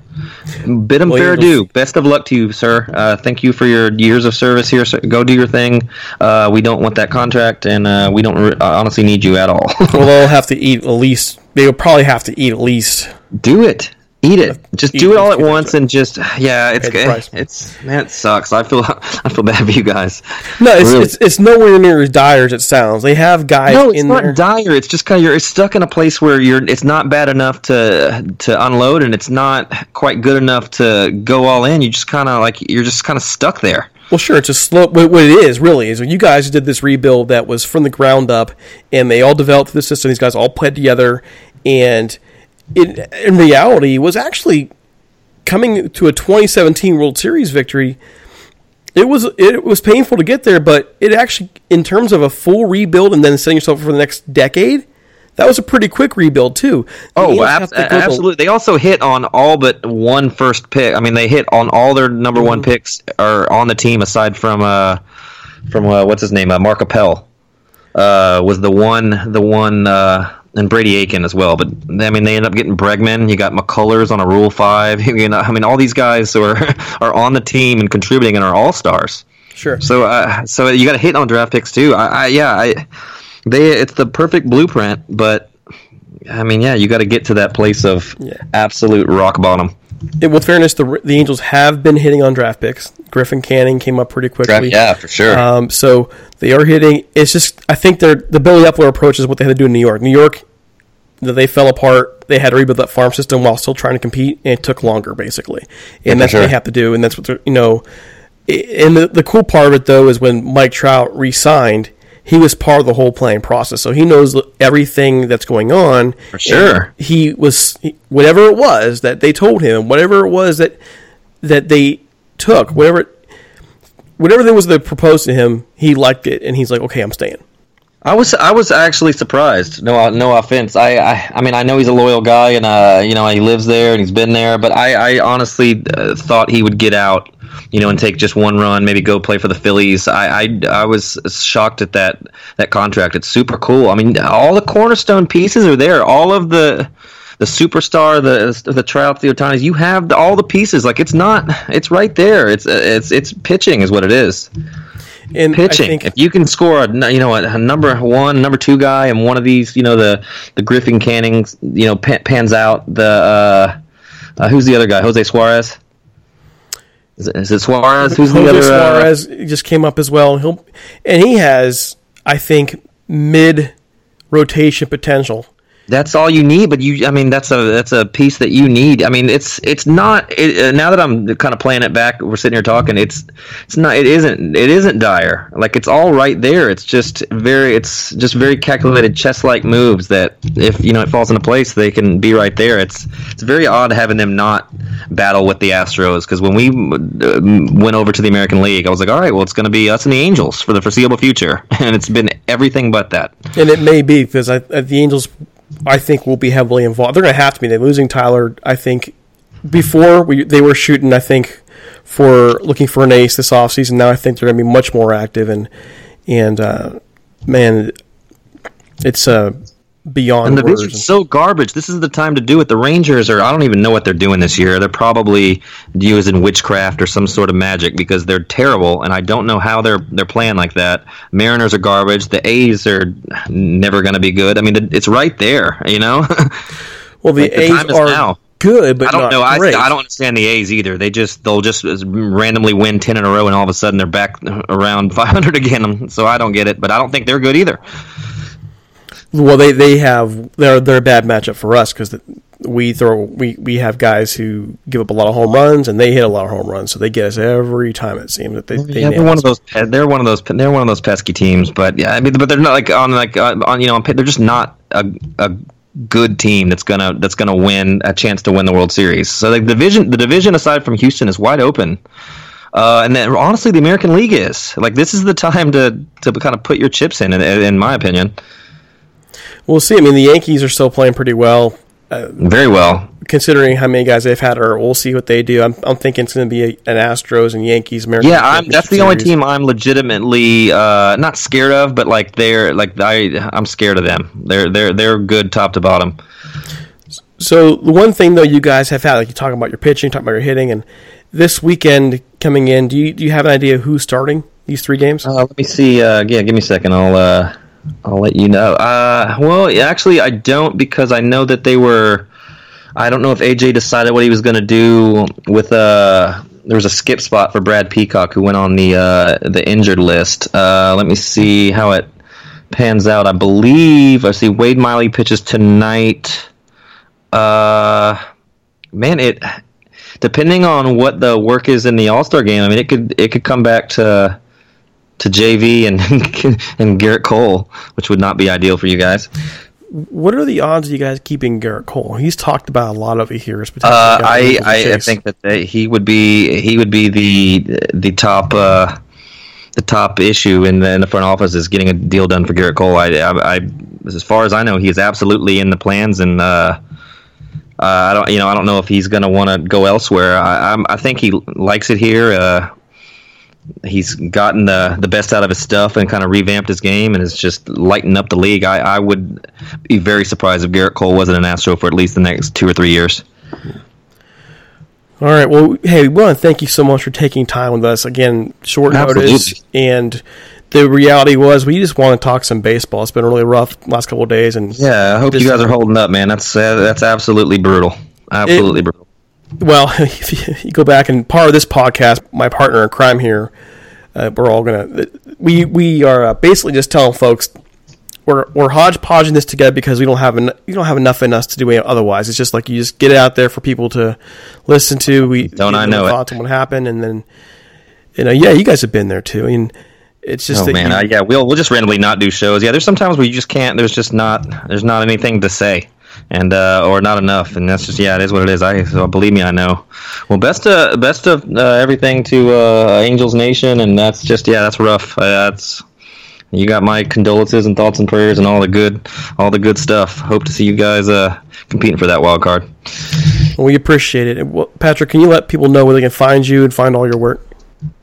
Bid him well, fair due. Best of luck to you, sir. Uh, thank you for your years of service here. So go do your thing. Uh, we don't want that contract, and uh, we don't re- honestly need you at all. well, they'll have to eat at least. They'll probably have to eat at least. Do it. Eat it. Just Eat do it all at once and just yeah. It's it's, it's man, it sucks. I feel I feel bad for you guys. No, it's really. it's, it's, nowhere near as dire as it sounds. They have guys. No, it's not there. dire. It's just kind of you're stuck in a place where you're. It's not bad enough to to unload, and it's not quite good enough to go all in. You just kind of like you're just kind of stuck there. Well, sure. It's a slow. What it is really is you guys did this rebuild that was from the ground up, and they all developed the system. These guys all played together, and in, in reality was actually coming to a 2017 World Series victory. It was it was painful to get there, but it actually, in terms of a full rebuild and then setting yourself for the next decade, that was a pretty quick rebuild too. oh, ab- absolutely! They also hit on all but one first pick. I mean, they hit on all their number mm-hmm. one picks are on the team aside from uh from uh, what's his name uh, Mark Appel uh, was the one the one uh, and Brady Aiken as well. But I mean, they end up getting Bregman. You got McCullers on a Rule Five. You know, I mean, all these guys who are are on the team and contributing and are all stars. Sure. So, uh, so you got to hit on draft picks too. I, I, yeah, I, they it's the perfect blueprint, but I mean, yeah, you got to get to that place of yeah. absolute rock bottom. It, with fairness, the the Angels have been hitting on draft picks. Griffin Canning came up pretty quickly. Draft, yeah, for sure. Um, so they are hitting. It's just I think they're the Billy Eppler approach is what they had to do in New York. New York, they fell apart. They had to rebuild that farm system while still trying to compete, and it took longer basically. And yeah, that's sure. what they have to do, and that's what they're you know. And the the cool part of it though is when Mike Trout re-signed he was part of the whole planning process, so he knows everything that's going on. For sure, he was whatever it was that they told him, whatever it was that that they took, whatever whatever there was that proposed to him, he liked it, and he's like, okay, I'm staying. I was I was actually surprised. No no offense. I I, I mean I know he's a loyal guy and uh you know he lives there and he's been there, but I I honestly uh, thought he would get out you know, and take just one run, maybe go play for the Phillies. I, I, I was shocked at that that contract. It's super cool. I mean, all the cornerstone pieces are there. All of the the superstar, the the Trout, the Ohtanis. You have the, all the pieces. Like it's not. It's right there. It's it's it's pitching is what it is. And I pitching. think- if you can score a you know a, number one, number two guy, and one of these, you know the the Griffin Cannings, you know pa- pans out. The uh, uh, who's the other guy? Jose Suarez. Is it, is it Suarez? Who's the Jose other? uh, Suarez just came up as well. He'll and he has, I think, mid rotation potential. That's all you need, but you, I mean, that's a that's a piece that you need. I mean, it's it's not. It, uh, now that I'm kind of playing it back, we're sitting here talking. It's it's not. It isn't. It isn't dire. Like it's all right there. It's just very. It's just very calculated chess like moves that if you know it falls into place, they can be right there. It's it's very odd having them not battle with the Astros because when we uh, went over to the American League, I was like, all right, well, it's going to be us and the Angels for the foreseeable future, and it's been everything but that. And it may be because the Angels, I think, will be heavily involved. They're going to have to be. They're losing Tyler. I think before we, they were shooting, I think, for looking for an ace this offseason. Now I think they're going to be much more active. And, and uh, man, it's uh, beyond And the words. division's so garbage. This is the time to do it. The Rangers are, I don't even know what they're doing this year. They're probably using witchcraft or some sort of magic because they're terrible, and I don't know how they're they're playing like that. Mariners are garbage. The A's are never going to be good. I mean, it's right there, you know? well, the Like, the A's are now. good, but I don't not know. I, I, don't understand the A's either. They just they'll just randomly win ten in a row, and all of a sudden they're back around 500 again. So I don't get it, but I don't think they're good either. Well, they, they have they're they're a bad matchup for us because we throw we, we have guys who give up a lot of home runs and they hit a lot of home runs, so they get us every time. It seems that they. they yeah, they're one us. of those. They're one of those. They're one of those pesky teams. But yeah, I mean, but they're not like on like uh, on you know on, they're just not a, a good team that's gonna that's gonna win a chance to win the World Series. So like the division, the division aside from Houston is wide open. Uh, and then honestly, the American League is like this is the time to to kind of put your chips in, in, in my opinion. We'll see. I mean, the Yankees are still playing pretty well, Very well. considering how many guys they've had. Or we'll see what they do. I'm, I'm thinking it's going to be a, an Astros and Yankees American. Yeah, I'm, that's Championship the only team I'm legitimately uh, not scared of, but like they're like I I'm scared of them. They're they're they're good top to bottom. So the one thing though, you guys have had like you talking about your pitching, talking about your hitting, and this weekend coming in, do you do you have an idea who's starting these three games? Uh, let me see. Uh, yeah, give me a second. I'll uh, I'll let you know. Uh, well, actually, I don't because I know that they were. I don't know if AJ decided what he was going to do with. Uh, there was a skip spot for Brad Peacock who went on the uh, the injured list. Uh, let me see how it pans out. I believe I see Wade Miley pitches tonight. Uh, man, it depending on what the work is in the All Star game. I mean, it could it could come back to to JV and and Gerrit Cole, which would not be ideal for you guys. What are the odds of you guys keeping Gerrit Cole? He's talked about a lot of it here. as Uh, I, I I think that they, he would be he would be the the top uh, the top issue in the in the front office is getting a deal done for Gerrit Cole. I, I, I as far as I know, he is absolutely in the plans, and uh, uh, I don't you know I don't know if he's going to want to go elsewhere. I, I'm, I think he likes it here. Uh, he's gotten the the best out of his stuff and kind of revamped his game and is just lighting up the league. I, I would be very surprised if Gerrit Cole wasn't an Astro for at least the next two or three years. All right. Well, hey, we want to thank you so much for taking time with us. Again, short Absolutely. notice, and the reality was we just want to talk some baseball. It's been really rough the last couple of days, and Yeah, I hope you guys are holding up, man. That's uh, that's absolutely brutal. Absolutely brutal. Well, if you, go back and part of this podcast, my partner in crime here, uh, we're all gonna we we are uh, basically just telling folks we're we're hodgepodging this together because we don't have en- we don't have enough in us to do it otherwise. It's just like you just get it out there for people to listen to. We Don't I know it. thoughts on what happened, and then you know, yeah, you guys have been there too. I mean, it's just Oh man, you- I, yeah, we'll we'll just randomly not do shows. Yeah, there's sometimes where you just can't. There's just not. There's not anything to say, and uh, or not enough, and that's just yeah, it is what it is. I so believe me, I know. Well, best of best of uh, everything to uh, Angels Nation, and that's just yeah, that's rough. Uh, that's you got my condolences and thoughts and prayers and all the good, all the good stuff. Hope to see you guys uh, competing for that wild card. we appreciate it. Well, Patrick, can you let people know where they can find you and find all your work?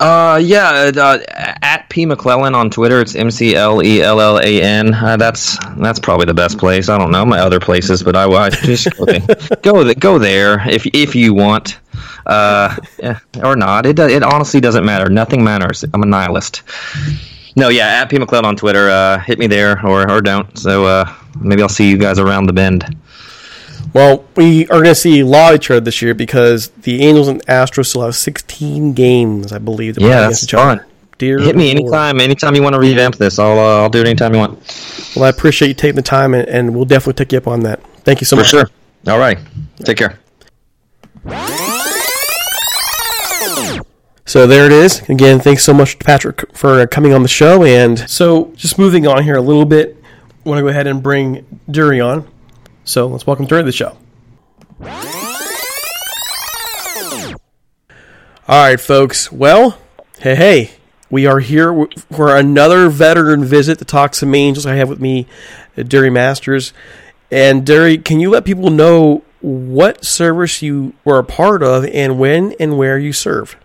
Uh, yeah, uh, at P McClellan on Twitter. It's M C L E L L A N. Uh, that's that's probably the best place. I don't know my other places, but I, I just go there. go, go there if if you want, uh, or not. It it honestly doesn't matter. Nothing matters. I'm a nihilist. No, yeah, at P McClellan on Twitter. Uh, hit me there or or don't. So uh, maybe I'll see you guys around the bend. Well, we are going to see a lot of each other this year because the Angels and Astros still have 16 games, I believe. Yeah, that's each fun. Dear Hit me Lord. anytime. Anytime you want to revamp this, I'll uh, I'll do it anytime you want. Well, I appreciate you taking the time, and, and we'll definitely take you up on that. Thank you so For much. For sure. All right. Take care. So there it is. Again, thanks so much to Patrick for coming on the show. And so, just moving on here a little bit, I want to go ahead and bring Dury on. So let's welcome Dury to the show. All right, folks. Well, hey, hey, we are here for another veteran visit to talk some Angels. I have with me uh, Dury Masters. And Dury, can you let people know what service you were a part of and when and where you served?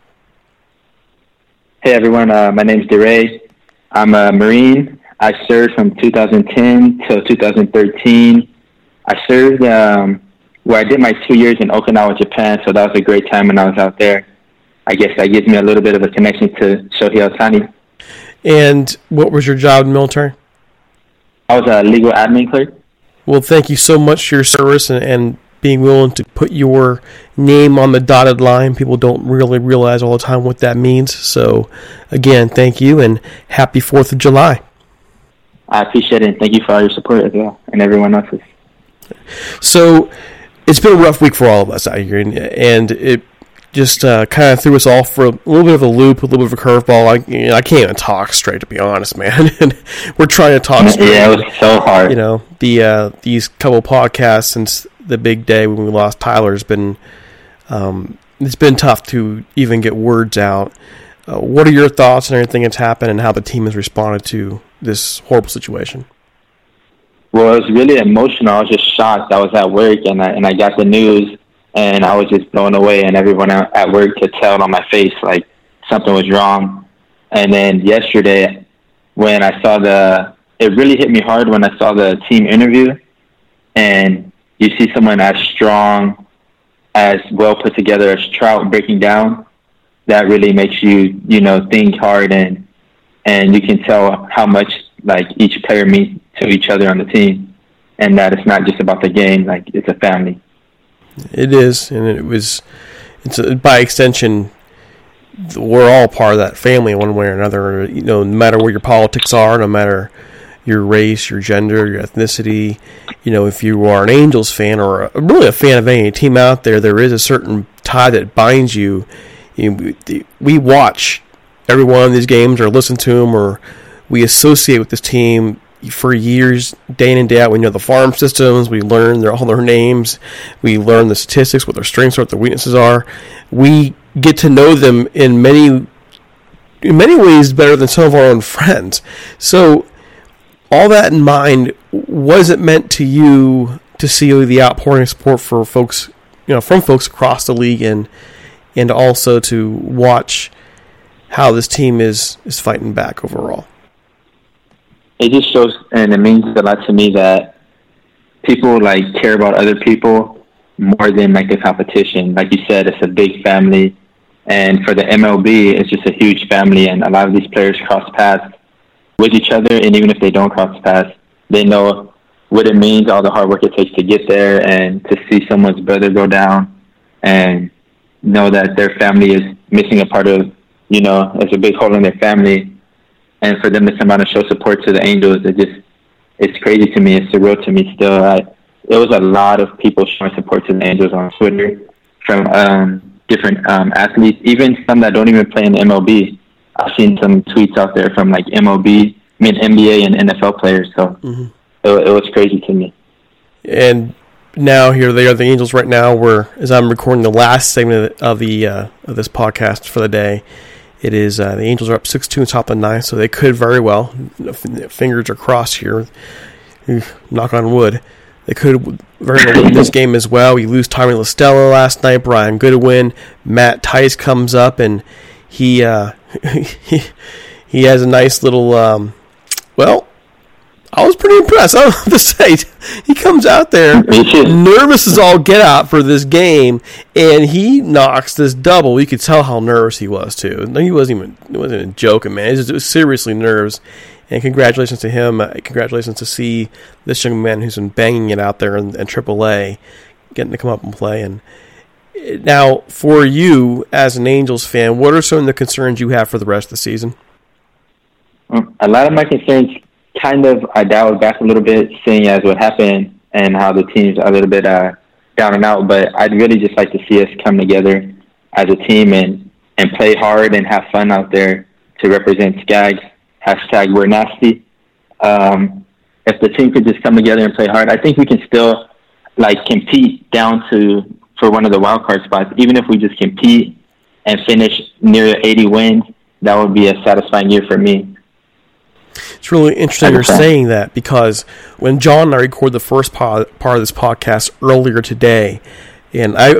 Hey everyone, uh, my name is DeRay. I'm a Marine. I served from 2010 till 2013. I served um, where I did my two years in Okinawa, Japan, so that was a great time when I was out there. I guess that gives me a little bit of a connection to Shohei Ohtani. And what was your job in the military? I was a legal admin clerk. Well, thank you so much for your service and, and being willing to put your name on the dotted line. People don't really realize all the time what that means. So, again, thank you and happy 4th of July. I appreciate it and thank you for all your support as well and everyone else's. So, it's been a rough week for all of us out here, and, and it just uh, kind of threw us all for a little bit of a loop, a little bit of a curveball. I, you know, I can't even talk straight, to be honest, man. and we're trying to talk straight. Yeah, it was so hard. You know, the uh, these couple podcasts since the big day when we lost Tyler has been um, it's been tough to even get words out. Uh, what are your thoughts on everything that's happened and how the team has responded to this horrible situation? Well, it was really emotional. I was just shocked. I was at work and I and I got the news and I was just blown away. And everyone at work could tell on my face like something was wrong. And then yesterday, when I saw the, it really hit me hard when I saw the team interview, and you see someone as strong, as well put together as Trout breaking down. That really makes you, you know, think hard and and you can tell how much like each player means to each other on the team, and that it's not just about the game. Like it's a family. It is, and it was. It's a, by extension, we're all part of that family one way or another. You know, no matter where your politics are, no matter your race, your gender, your ethnicity. You know, if you are an Angels fan or a, really a fan of any team out there, there is a certain tie that binds you. you know, we- we watch every one of these games, or listen to them, or we associate with this team for years, day in and day out. We know the farm systems. We learn their all their names. We learn the statistics, what their strengths are, what their weaknesses are. We get to know them in many in many ways better than some of our own friends. So, all that in mind, was it meant to you to see the outpouring of support for folks, you know, from folks across the league, and and also to watch how this team is is fighting back overall? It just shows, and it means a lot to me that people like care about other people more than like the competition. Like you said, it's a big family, and for the MLB, it's just a huge family, and a lot of these players cross paths with each other, and even if they don't cross paths, they know what it means, all the hard work it takes to get there, and to see someone's brother go down, and know that their family is missing a part of, you know, it's a big hole in their family, and for them to come out and show support to the Angels, it just it's crazy to me. It's surreal to me still. I, it was a lot of people showing support to the Angels on Twitter from um, different um, athletes, even some that don't even play in the MLB. I've seen some tweets out there from like MLB, I mean NBA and NFL players. So it, it was crazy to me. And now here they are, the Angels. Right now, we're as I'm recording the last segment of, the, uh, of this podcast for the day. It is uh, the Angels are up six two in top of the ninth, so they could very well. Fingers are crossed here. Knock on wood. They could very well win this game as well. We lose Tommy La Stella last night. Brian Goodwin, Matt Thaiss comes up and he uh, he, he has a nice little. Um, well, I was pretty impressed. I have to say, he comes out there nervous as all get out for this game, and he knocks this double. You could tell how nervous he was too. No, He wasn't even it wasn't even joking, man. It was, it was seriously nerves. And congratulations to him. Uh, congratulations to see this young man who's been banging it out there in, in AAA, getting to come up and play. And uh, now, for you as an Angels fan, what are some of the concerns you have for the rest of the season? A lot of my concerns kind of I dialed back a little bit, seeing as what happened and how the team's a little bit uh, down and out. But I'd really just like to see us come together as a team and and play hard and have fun out there to represent Skaggs. Hashtag we're nasty. Um, if the team could just come together and play hard, I think we can still like compete down to for one of the wild card spots. Even if we just compete and finish near 80 wins, that would be a satisfying year for me. It's really interesting you're saying that because when John and I recorded the first pod, part of this podcast earlier today, and I,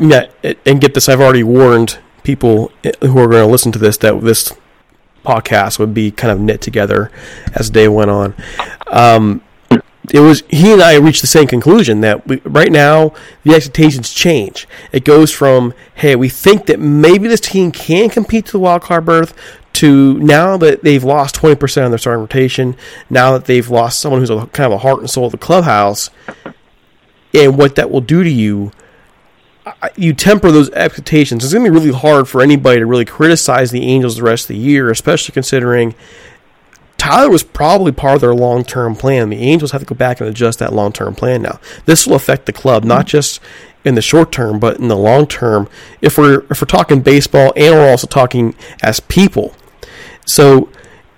and get this, I've already warned people who are going to listen to this that this podcast would be kind of knit together as the day went on. Um, it was he and I reached the same conclusion that we, right now the expectations change. It goes from hey, we think that maybe this team can compete to the wild card berth to now that they've lost 20% of their starting rotation, now that they've lost someone who's a, kind of a heart and soul of the clubhouse, and what that will do to you, you temper those expectations. It's going to be really hard for anybody to really criticize the Angels the rest of the year, especially considering Tyler was probably part of their long term plan. The Angels have to go back and adjust that long term plan now. This will affect the club, not just in the short term, but in the long term. If we're if we're talking baseball and we're also talking as people, so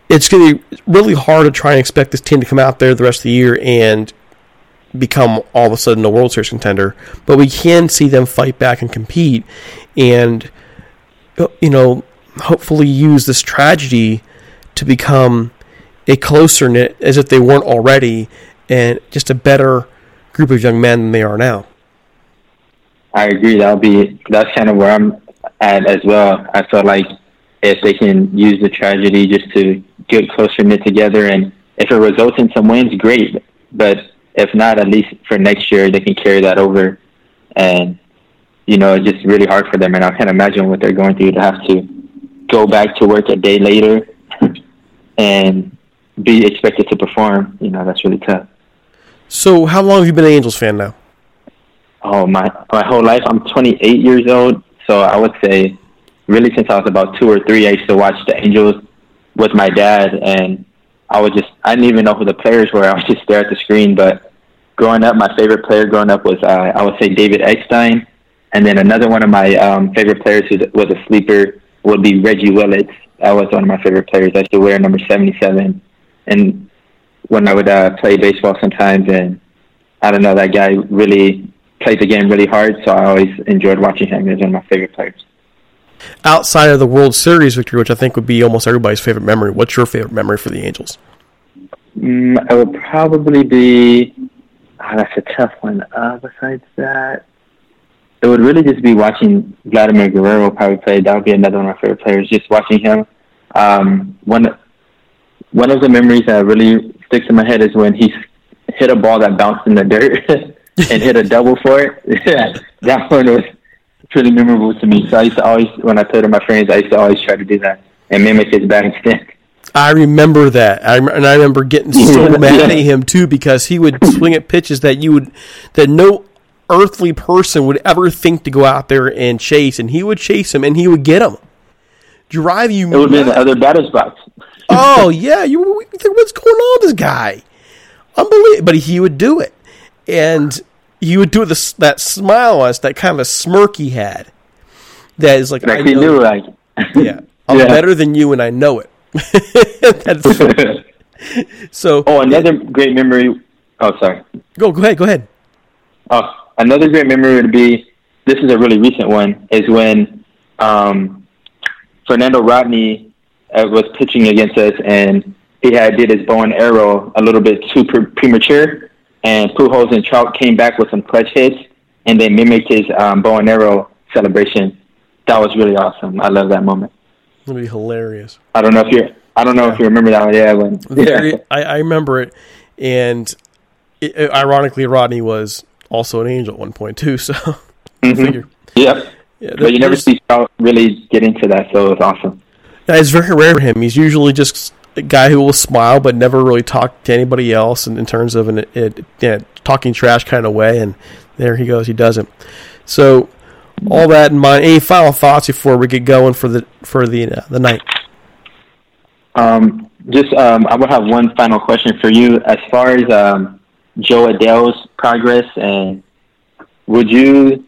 it's going to be really hard to try and expect this team to come out there the rest of the year and become all of a sudden a World Series contender. But we can see them fight back and compete, and uh, you know, hopefully use this tragedy to become a closer knit, as if they weren't already, and just a better group of young men than they are now. I agree. That'll be that's kind of where I'm at as well. I feel like if they can use the tragedy just to get closer knit together. And if it results in some wins, great. But if not, at least for next year, they can carry that over. And, you know, it's just really hard for them. And I can't imagine what they're going through to have to go back to work a day later and be expected to perform. You know, that's really tough. So, how long have you been an Angels fan now? Oh, my, my whole life. I'm 28 years old. So I would say really since I was about two or three, I used to watch the Angels with my dad, and I was just I didn't even know who the players were. I was just there at the screen. But growing up, my favorite player growing up was uh, I would say David Eckstein, and then another one of my um, favorite players who was a sleeper would be Reggie Willits. That was one of my favorite players. I used to wear number seventy-seven, and when I would uh, play baseball sometimes, and I don't know, that guy really plays the game really hard. So I always enjoyed watching him. He's one of my favorite players outside of the World Series victory, which I think would be almost everybody's favorite memory, what's your favorite memory for the Angels? Mm, it would probably be. Oh, that's a tough one. Uh, besides that, it would really just be watching Vladimir Guerrero probably play. That would be another one of my favorite players. Just watching him. Um, one one of the memories that really sticks in my head is when he hit a ball that bounced in the dirt and hit a double for it. That one was pretty memorable to me. So I used to always, when I played with my friends, I used to always try to do that and mimic his batting stance. I remember that, I, and I remember getting so mad at him too because he would swing at pitches that you would, that no earthly person would ever think to go out there and chase, and he would chase him and he would get him. Drive you. It would be in the other batter's box. oh yeah, you think what's going on with this guy? Unbelievable, but he would do it, and he would do this that smile on us, that kind of a smirk he had. That is like, like I knew, like, yeah, I'm yeah. better than you, and I know it. so, oh, another great memory. Oh, sorry. Go, go ahead, go ahead. Oh, another great memory would be. This is a really recent one. Is when um, Fernando Rodney uh, was pitching against us, and he had did his bow and arrow a little bit too pre- premature and Pujols and Trout came back with some clutch hits, and they mimicked his um, bow and arrow celebration. That was really awesome. I love that moment. It'll be hilarious. I don't know if you I don't know if you remember that one. Yeah, when Very, I, I remember it, and it, it- ironically, Rodney was also an angel at one point too. So figure. yeah. Yeah, But you never see Trout really get into that, so it's awesome. Yeah, it's very rare for him. He's usually just a guy who will smile but never really talk to anybody else in, in terms of an it, yeah, talking trash kind of way. And there he goes, he doesn't. So all that in mind. Any final thoughts before we get going for the for the uh, the night? Um, just um, I would have one final question for you as far as um, Jo Adell's progress, and would you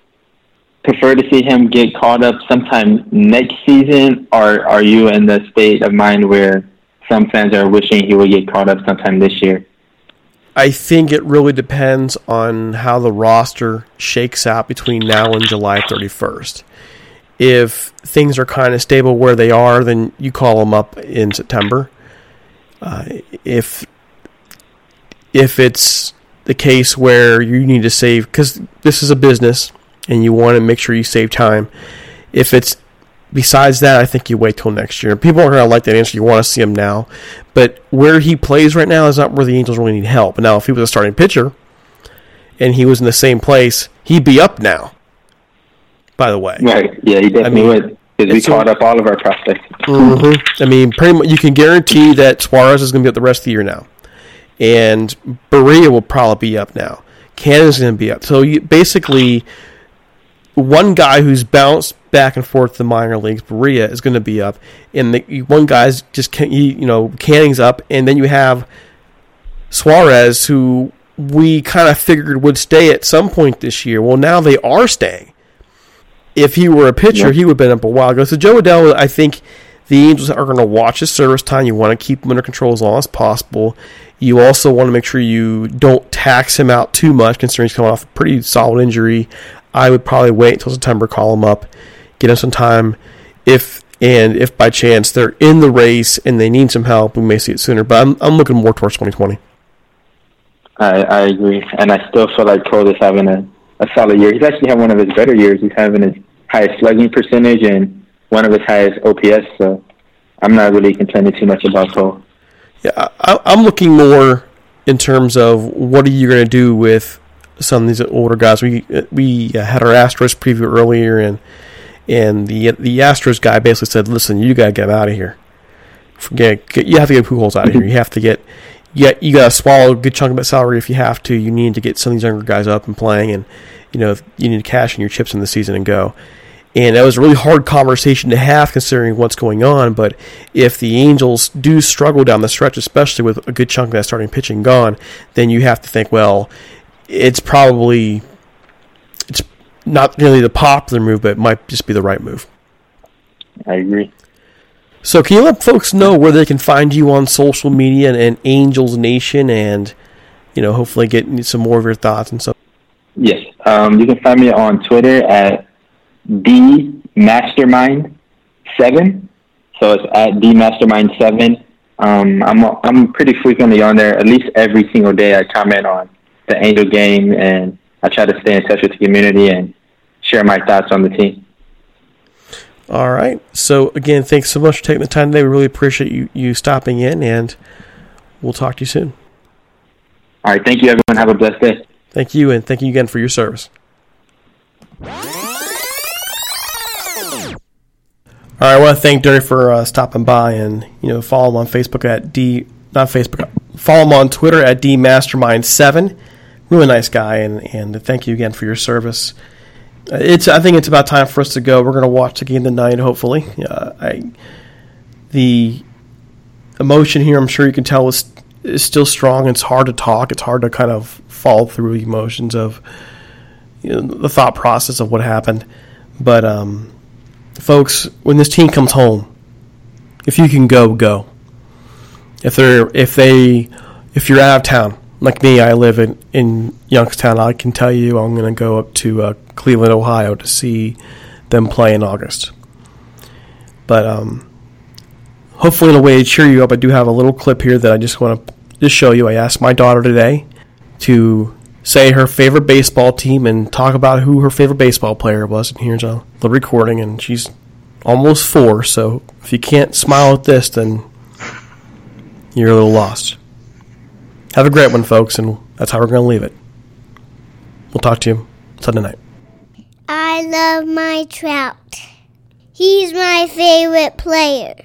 prefer to see him get caught up sometime next season, or are you in the state of mind where some fans are wishing he would get called up sometime this year? I think it really depends on how the roster shakes out between now and July 31st. If things are kind of stable where they are, then you call them up in September. Uh, if if it's the case where you need to save, because this is a business and you want to make sure you save time. If it's besides that, I think you wait till next year. People are going to like that answer. You want to see him now, but where he plays right now is not where the Angels really need help. Now, if he was a starting pitcher and he was in the same place, he'd be up now. By the way, Right? Yeah, he definitely mean, would because we a- up all of our prospects. hmm I mean, pretty much you can guarantee that Suarez is going to be up the rest of the year now, and Barria will probably be up now. Canning's going to be up. So you, basically, one guy who's bounced back and forth to the minor leagues, Barria, is going to be up, and the one guy's just can you you know Canning's up, and then you have Suarez, who we kind of figured would stay at some point this year. Well, now they are staying if he were a pitcher, he would have been up a while ago. So Jo Adell, I think the Angels are going to watch his service time. You want to keep him under control as long as possible. You also want to make sure you don't tax him out too much, considering he's coming off a pretty solid injury. I would probably wait until September, call him up, get him some time. If and if by chance they're in the race and they need some help, we may see it sooner. But I'm I'm looking more towards 2020. I, I agree, and I still feel like Kole is having a, a solid year. He's actually had one of his better years. He's having his highest slugging percentage and one of his highest OPS. So I'm not really complaining too much about Kole. Yeah, I, I'm looking more in terms of what are you going to do with some of these older guys. We we uh, had our Astros preview earlier, and and the the Astros guy basically said, "Listen, you got to get out of here. Forget get, you have to get Pujols out of here. You have to get." Yeah, you got to swallow a good chunk of that salary if you have to. You need to get some of these younger guys up and playing, and you know you need to cash in your chips in the season and go. And that was a really hard conversation to have considering what's going on. But if the Angels do struggle down the stretch, especially with a good chunk of that starting pitching gone, then you have to think, well, it's probably it's not really the popular move, but it might just be the right move. I agree. So can you let folks know where they can find you on social media and, and Angels Nation and you know, hopefully get some more of your thoughts and stuff. Yes, um, you can find me on Twitter at d mastermind seven. So it's at d mastermind seven. Um, I'm I'm pretty frequently on there. At least every single day, I comment on the Angel game, and I try to stay in touch with the community and share my thoughts on the team. All right. So again, thanks so much for taking the time today. We really appreciate you, you stopping in and we'll talk to you soon. All right, thank you, everyone. Have a blessed day. Thank you and thank you again for your service. All right, I want to thank Dirty for uh, stopping by and you know follow him on Facebook at D not Facebook follow him on Twitter at D Mastermind Seven. Really nice guy and and thank you again for your service. Uh, It's I think it's about time for us to go. We're going to watch the game tonight. Hopefully, uh, I the emotion here. I'm sure you can tell is is still strong. It's hard to talk. It's hard to kind of follow through emotions of you know, the thought process of what happened. But um, folks, when this team comes home, if you can go, go. If they're if they if you're out of town, like me, I live in in Youngstown. I can tell you, I'm going to go up to uh, Cleveland, Ohio, to see them play in August. But um, hopefully, in a way to cheer you up, I do have a little clip here that I just want to just show you. I asked my daughter today to say her favorite baseball team and talk about who her favorite baseball player was. And here's a little recording, and she's almost four. So if you can't smile at this, then you're a little lost. Have a great one, folks, and that's how we're going to leave it. We'll talk to you Sunday night. I love my trout. He's my favorite player.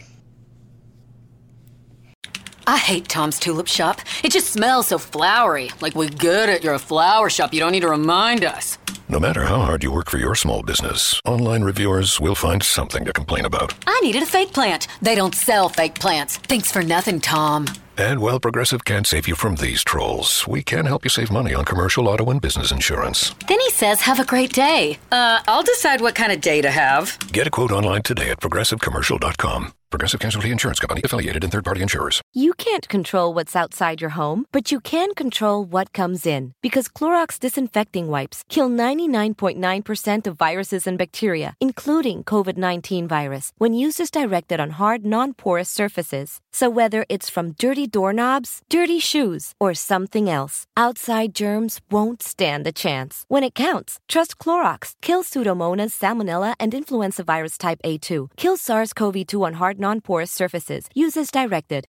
I hate Tom's Tulip Shop. It just smells so flowery. Like we're good at your flower shop. You don't need to remind us. No matter how hard you work for your small business, online reviewers will find something to complain about. I needed a fake plant. They don't sell fake plants. Thanks for nothing, Tom. And while Progressive can't save you from these trolls, we can help you save money on commercial auto and business insurance. Then he says, have a great day. Uh, I'll decide what kind of day to have. Get a quote online today at progressivecommercial.com. Progressive Casualty Insurance Company affiliated and third party insurers. You can't control what's outside your home, but you can control what comes in. Because Clorox disinfecting wipes kill 99.9% of viruses and bacteria, including COVID 19 virus, when used is directed on hard, non porous surfaces. So whether it's from dirty doorknobs, dirty shoes, or something else, outside germs won't stand a chance. When it counts, trust Clorox. Kill Pseudomonas, Salmonella, and influenza virus type A2. Kill SARS CoV 2 on hard, non porous surfaces. Use as directed.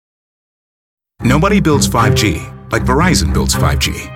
Nobody builds 5G like Verizon builds 5G